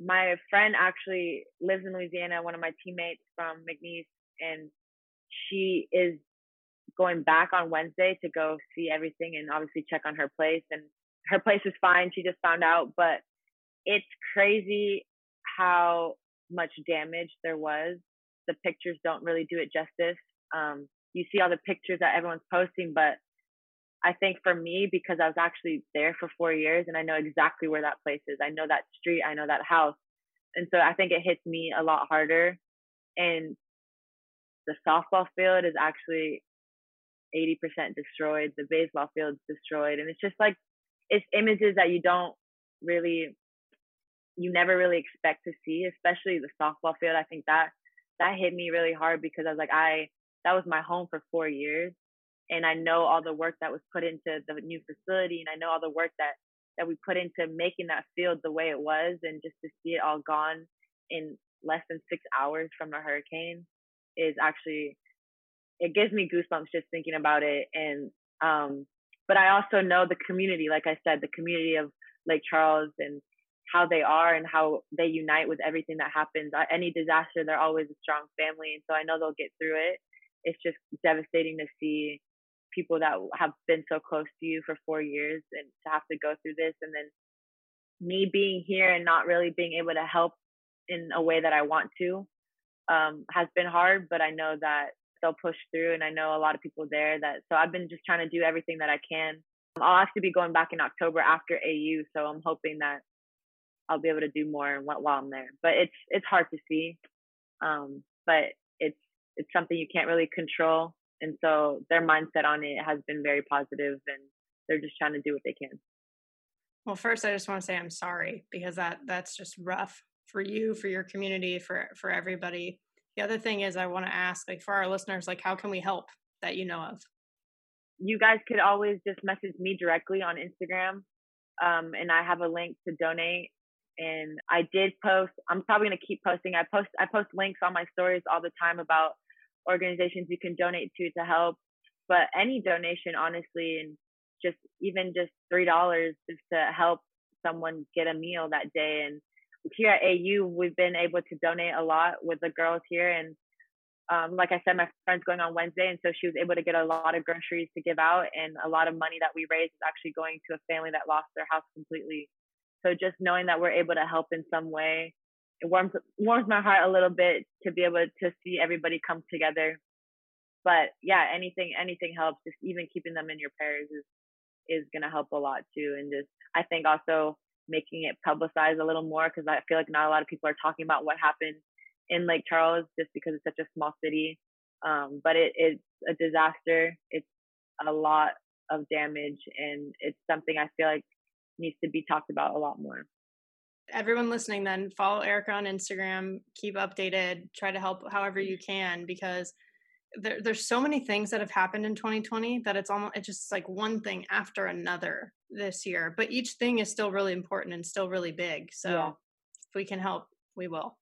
My friend actually lives in Louisiana. One of my teammates from McNeese, and she is going back on Wednesday to go see everything and obviously check on her place. And her place is fine. She just found out, but it's crazy how much damage there was. The pictures don't really do it justice. Um, you see all the pictures that everyone's posting, but I think for me, because I was actually there for four years and I know exactly where that place is. I know that street, I know that house. And so I think it hits me a lot harder. And the softball field is actually 80% destroyed. The baseball field's destroyed. And it's just like, it's images that you don't really, you never really expect to see, especially the softball field. I think that, that hit me really hard because I was like, I, that was my home for four years and I know all the work that was put into the new facility, and I know all the work that that we put into making that field the way it was, and just to see it all gone in less than six hours from a hurricane is actually it gives me goosebumps just thinking about it. And um, but I also know the community, like I said, the community of Lake Charles and how they are and how they unite with everything that happens. Any disaster, they're always a strong family, and so I know they'll get through it. It's just devastating to see people that have been so close to you for four years and to have to go through this and then me being here and not really being able to help in a way that I want to um, has been hard, but I know that they'll push through and I know a lot of people there that so I've been just trying to do everything that I can. I'll actually be going back in October after AU, so I'm hoping that I'll be able to do more while I'm there. But it's it's hard to see, um, but it's it's something you can't really control and so their mindset on it has been very positive and they're just trying to do what they can well first i just want to say i'm sorry because that that's just rough for you for your community for for everybody the other thing is i want to ask like for our listeners like how can we help that you know of you guys could always just message me directly on instagram um, and i have a link to donate and i did post i'm probably to keep posting i post i post links on my stories all the time about organizations you can donate to to help. But any donation, honestly, and just even just three dollars just to help someone get a meal that day. And here at AU, we've been able to donate a lot with the girls here. And um, like I said, my friend's going on Wednesday, and so she was able to get a lot of groceries to give out, and a lot of money that we raised is actually going to a family that lost their house completely. So just knowing that we're able to help in some way it warms warms my heart a little bit to be able to see everybody come together. But yeah, anything anything helps. Just even keeping them in your prayers is is gonna help a lot too. And just I think also making it publicized a little more because I feel like not a lot of people are talking about what happened in Lake Charles just because it's such a small city. Um, but it, it's a disaster. It's a lot of damage, and it's something I feel like needs to be talked about a lot more. Everyone listening then follow Erika on instagram keep updated try to help however you mm-hmm. can because there, there's so many things that have happened in 2020 that it's almost it's just like one thing after another this year but each thing is still really important and still really big so yeah. if we can help we will.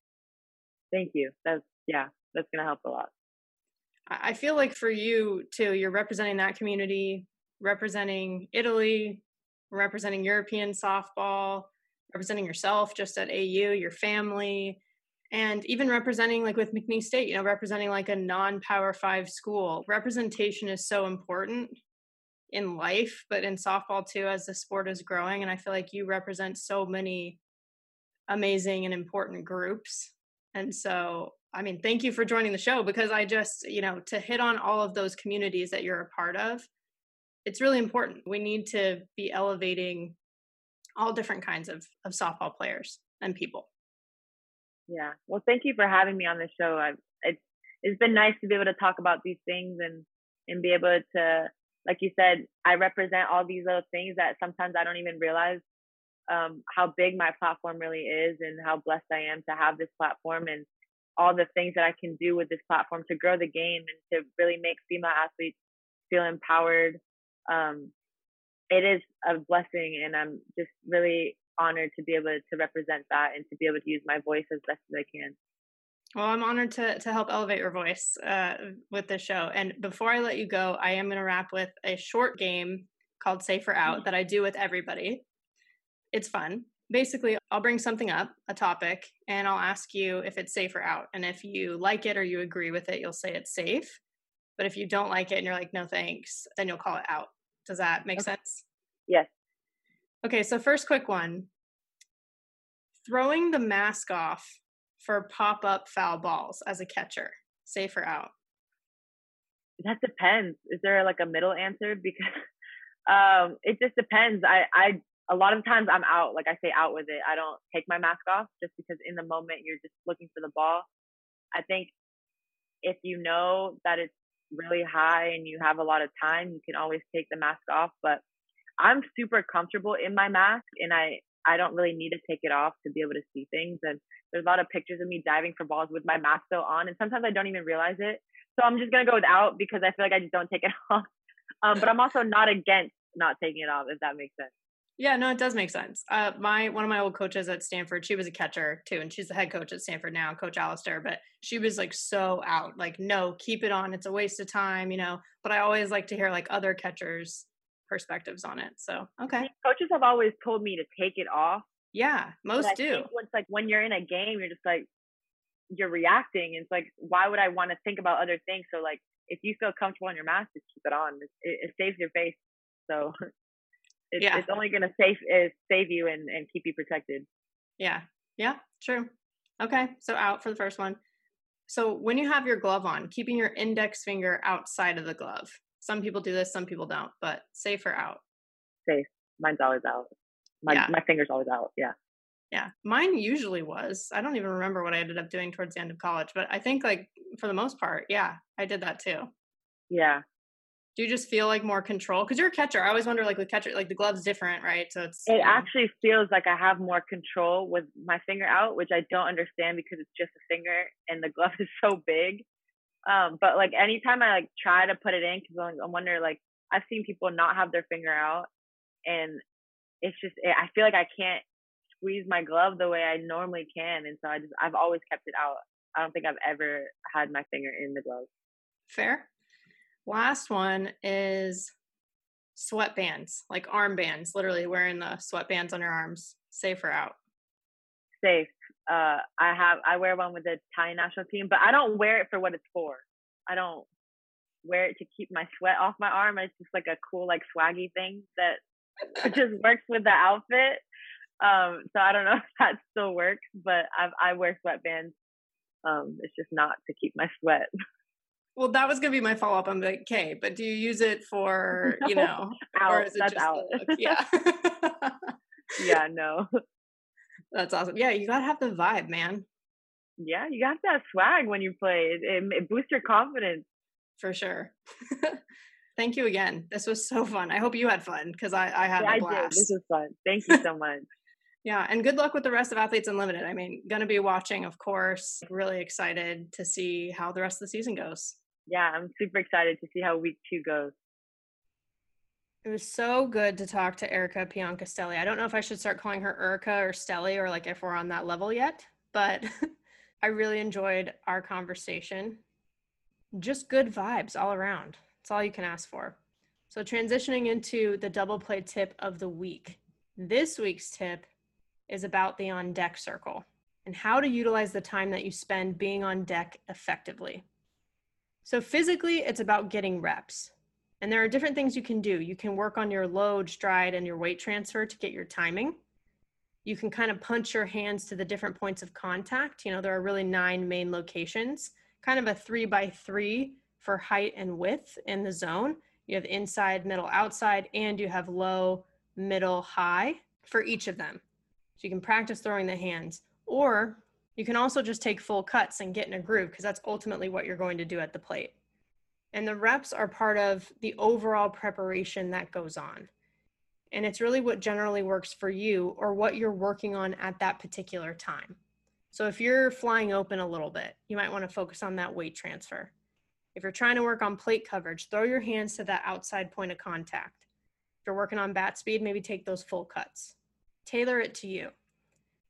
Thank you. That's yeah that's gonna help a lot. I feel like for you too you're representing that community representing italy representing european softball representing yourself just at AU, your family, and even representing like with McNeese State, you know, representing like a non-power five school. Representation is so important in life, but in softball too, as the sport is growing. And I feel like you represent so many amazing and important groups. And so, I mean, thank you for joining the show because I just, you know, to hit on all of those communities that you're a part of, it's really important. We need to be elevating all different kinds of, of softball players and people. Yeah. Well, thank you for having me on the show. I've, it's, it's been nice to be able to talk about these things and, and be able to, like you said, I represent all these little things that sometimes I don't even realize um, how big my platform really is and how blessed I am to have this platform and all the things that I can do with this platform to grow the game and to really make female athletes feel empowered um, it is a blessing and i'm just really honored to be able to represent that and to be able to use my voice as best as i can. Well i'm honored to to help elevate your voice uh, with this show. And before i let you go i am going to wrap with a short game called safer out mm-hmm. that i do with everybody. It's fun. Basically i'll bring something up a topic and i'll ask you if it's safe or out. And if you like it or you agree with it you'll say it's safe. But if you don't like it and you're like no thanks then you'll call it out does that make okay. sense? Yes. Okay, so first quick one. Throwing the mask off for pop up foul balls as a catcher, safe or out? That depends. Is there like a middle answer? Because [LAUGHS] um, it just depends. I, I, a lot of times I'm out. Like I say, out with it. I don't take my mask off just because in the moment you're just looking for the ball. I think if you know that it's really high and you have a lot of time, you can always take the mask off. But I'm super comfortable in my mask and I, I don't really need to take it off to be able to see things. And there's a lot of pictures of me diving for balls with my mask still on. And sometimes I don't even realize it. So I'm just going to go without because I feel like I just don't take it [LAUGHS] off. Um, but I'm also not against not taking it off, if that makes sense. Yeah, no, it does make sense. Uh, my one of my old coaches at Stanford, she was a catcher too, and she's the head coach at Stanford now, Coach Allister. But she was like so out, like, no, keep it on. It's a waste of time, you know. But I always like to hear like other catchers' perspectives on it. So okay, coaches have always told me to take it off. Yeah, most do. It's like when you're in a game, you're just like you're reacting. It's like why would I want to think about other things? So like if you feel comfortable in your mask, just keep it on. It, it, it saves your face. So [LAUGHS] it's, yeah. it's only going to save is uh, save you and, and keep you protected. Yeah. Yeah. True. Okay. So out for the first one. So when you have your glove on, keeping your index finger outside of the glove. Some people do this, some people don't, but safe or out? Safe. Mine's always out. My yeah. my finger's always out. Yeah. Yeah. Mine usually was. I don't even remember what I ended up doing towards the end of college, but I think like for the most part, yeah, I did that too. Yeah do you just feel like more control? Because you're a catcher. I always wonder like with catcher like the glove's different right? So it's it actually feels like i have more control with my finger out which i don't understand because it's just a finger and the glove [LAUGHS] is so big. Um but like anytime i like try to put it in because i wonder like i've seen people not have their finger out and it's just i feel like i can't squeeze my glove the way i normally can and so i just i've always kept it out. I don't think i've ever had my finger in the glove. Fair Last one is sweatbands, like armbands, literally wearing the sweatbands on your arms. Safe or out? Safe. Uh, I have I wear one with the Italian national team, but I don't wear it for what it's for. I don't wear it to keep my sweat off my arm. It's just like a cool, like swaggy thing that [LAUGHS] just works with the outfit. Um, so I don't know [LAUGHS] if that still works, but I've, I wear sweatbands. Um, it's just not to keep my sweat. [LAUGHS] Well, that was gonna be my follow up. I'm like, okay, but do you use it for [LAUGHS] you know, out. or is it just out. yeah, [LAUGHS] yeah, no. That's awesome. Yeah, you gotta have the vibe, man. Yeah, you got that swag when you play. It, it, it boosts your confidence. For sure. [LAUGHS] Thank you again. This was so fun. I hope you had fun because I, I had yeah, a blast. I did. This was fun. Thank you so much. Yeah, and good luck with the rest of Athletes Unlimited. I mean, going to be watching, of course. Really excited to see how the rest of the season goes. Yeah, I'm super excited to see how week two goes. It was so good to talk to Erika Piancastelli. I don't know if I should start calling her Erika or Stelly or like if we're on that level yet, but [LAUGHS] I really enjoyed our conversation. Just good vibes all around. It's all you can ask for. So, transitioning into the double play tip of the week. This week's tip is about the on deck circle and how to utilize the time that you spend being on deck effectively. So, physically, it's about getting reps. And there are different things you can do. You can work on your load, stride, and your weight transfer to get your timing. You can kind of punch your hands to the different points of contact. You know, there are really nine main locations, kind of a three by three for height and width in the zone. You have inside, middle, outside, and you have low, middle, high for each of them. So you can practice throwing the hands. Or you can also just take full cuts and get in a groove because that's ultimately what you're going to do at the plate. And the reps are part of the overall preparation that goes on. And it's really what generally works for you or what you're working on at that particular time. So if you're flying open a little bit, you might want to focus on that weight transfer. If you're trying to work on plate coverage, throw your hands to that outside point of contact. If you're working on bat speed, maybe take those full cuts tailor it to you.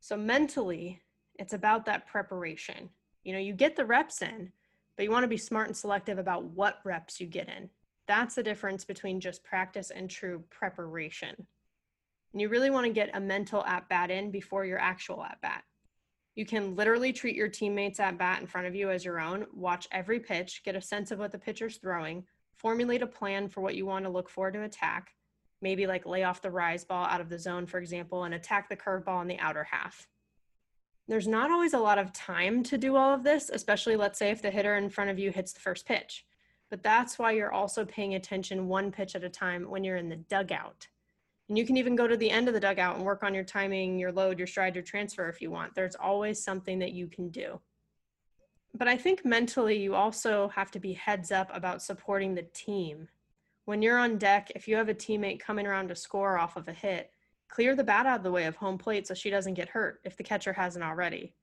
So mentally, it's about that preparation. You know, you get the reps in, but you want to be smart and selective about what reps you get in. That's the difference between just practice and true preparation. And you really want to get a mental at bat in before your actual at bat. You can literally treat your teammates at bat in front of you as your own, watch every pitch, get a sense of what the pitcher's throwing, formulate a plan for what you want to look for to attack, maybe like lay off the rise ball out of the zone, for example, and attack the curveball in the outer half. There's not always a lot of time to do all of this, especially let's say if the hitter in front of you hits the first pitch. But that's why you're also paying attention one pitch at a time when you're in the dugout. And you can even go to the end of the dugout and work on your timing, your load, your stride, your transfer if you want. There's always something that you can do. But I think mentally, you also have to be heads up about supporting the team. When you're on deck, if you have a teammate coming around to score off of a hit, clear the bat out of the way of home plate so she doesn't get hurt if the catcher hasn't already.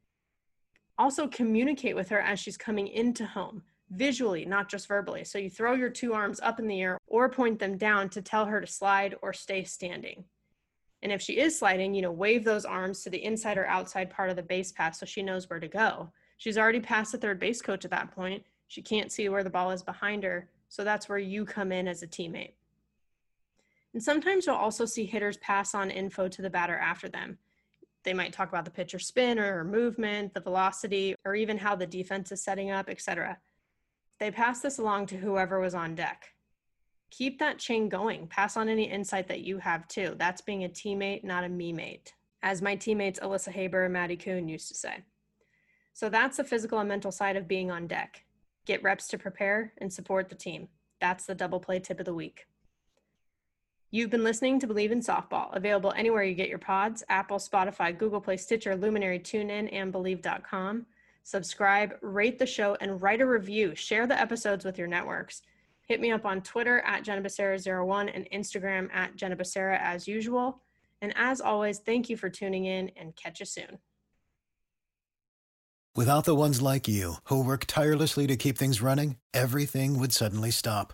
Also, communicate with her as she's coming into home visually, not just verbally. So you throw your two arms up in the air or point them down to tell her to slide or stay standing. And if she is sliding, you know, wave those arms to the inside or outside part of the base pass so she knows where to go. She's already past the third base coach at that point. She can't see where the ball is behind her. So that's where you come in as a teammate. And sometimes you'll also see hitters pass on info to the batter after them. They might talk about the pitcher spin or movement, the velocity, or even how the defense is setting up, etc. They pass this along to whoever was on deck. Keep that chain going. Pass on any insight that you have too. That's being a teammate, not a me mate, as my teammates Alyssa Haber and Maddie Kuhn used to say. So that's the physical and mental side of being on deck. Get reps to prepare and support the team. That's the double play tip of the week. You've been listening to Believe in Softball, available anywhere you get your pods Apple, Spotify, Google Play, Stitcher, Luminary, TuneIn, and Believe.com subscribe, rate the show, and write a review. Share the episodes with your networks. Hit me up on Twitter at JennaBecerra01 and Instagram at JennaBecerra as usual. And as always, thank you for tuning in and catch you soon. Without the ones like you who work tirelessly to keep things running, everything would suddenly stop.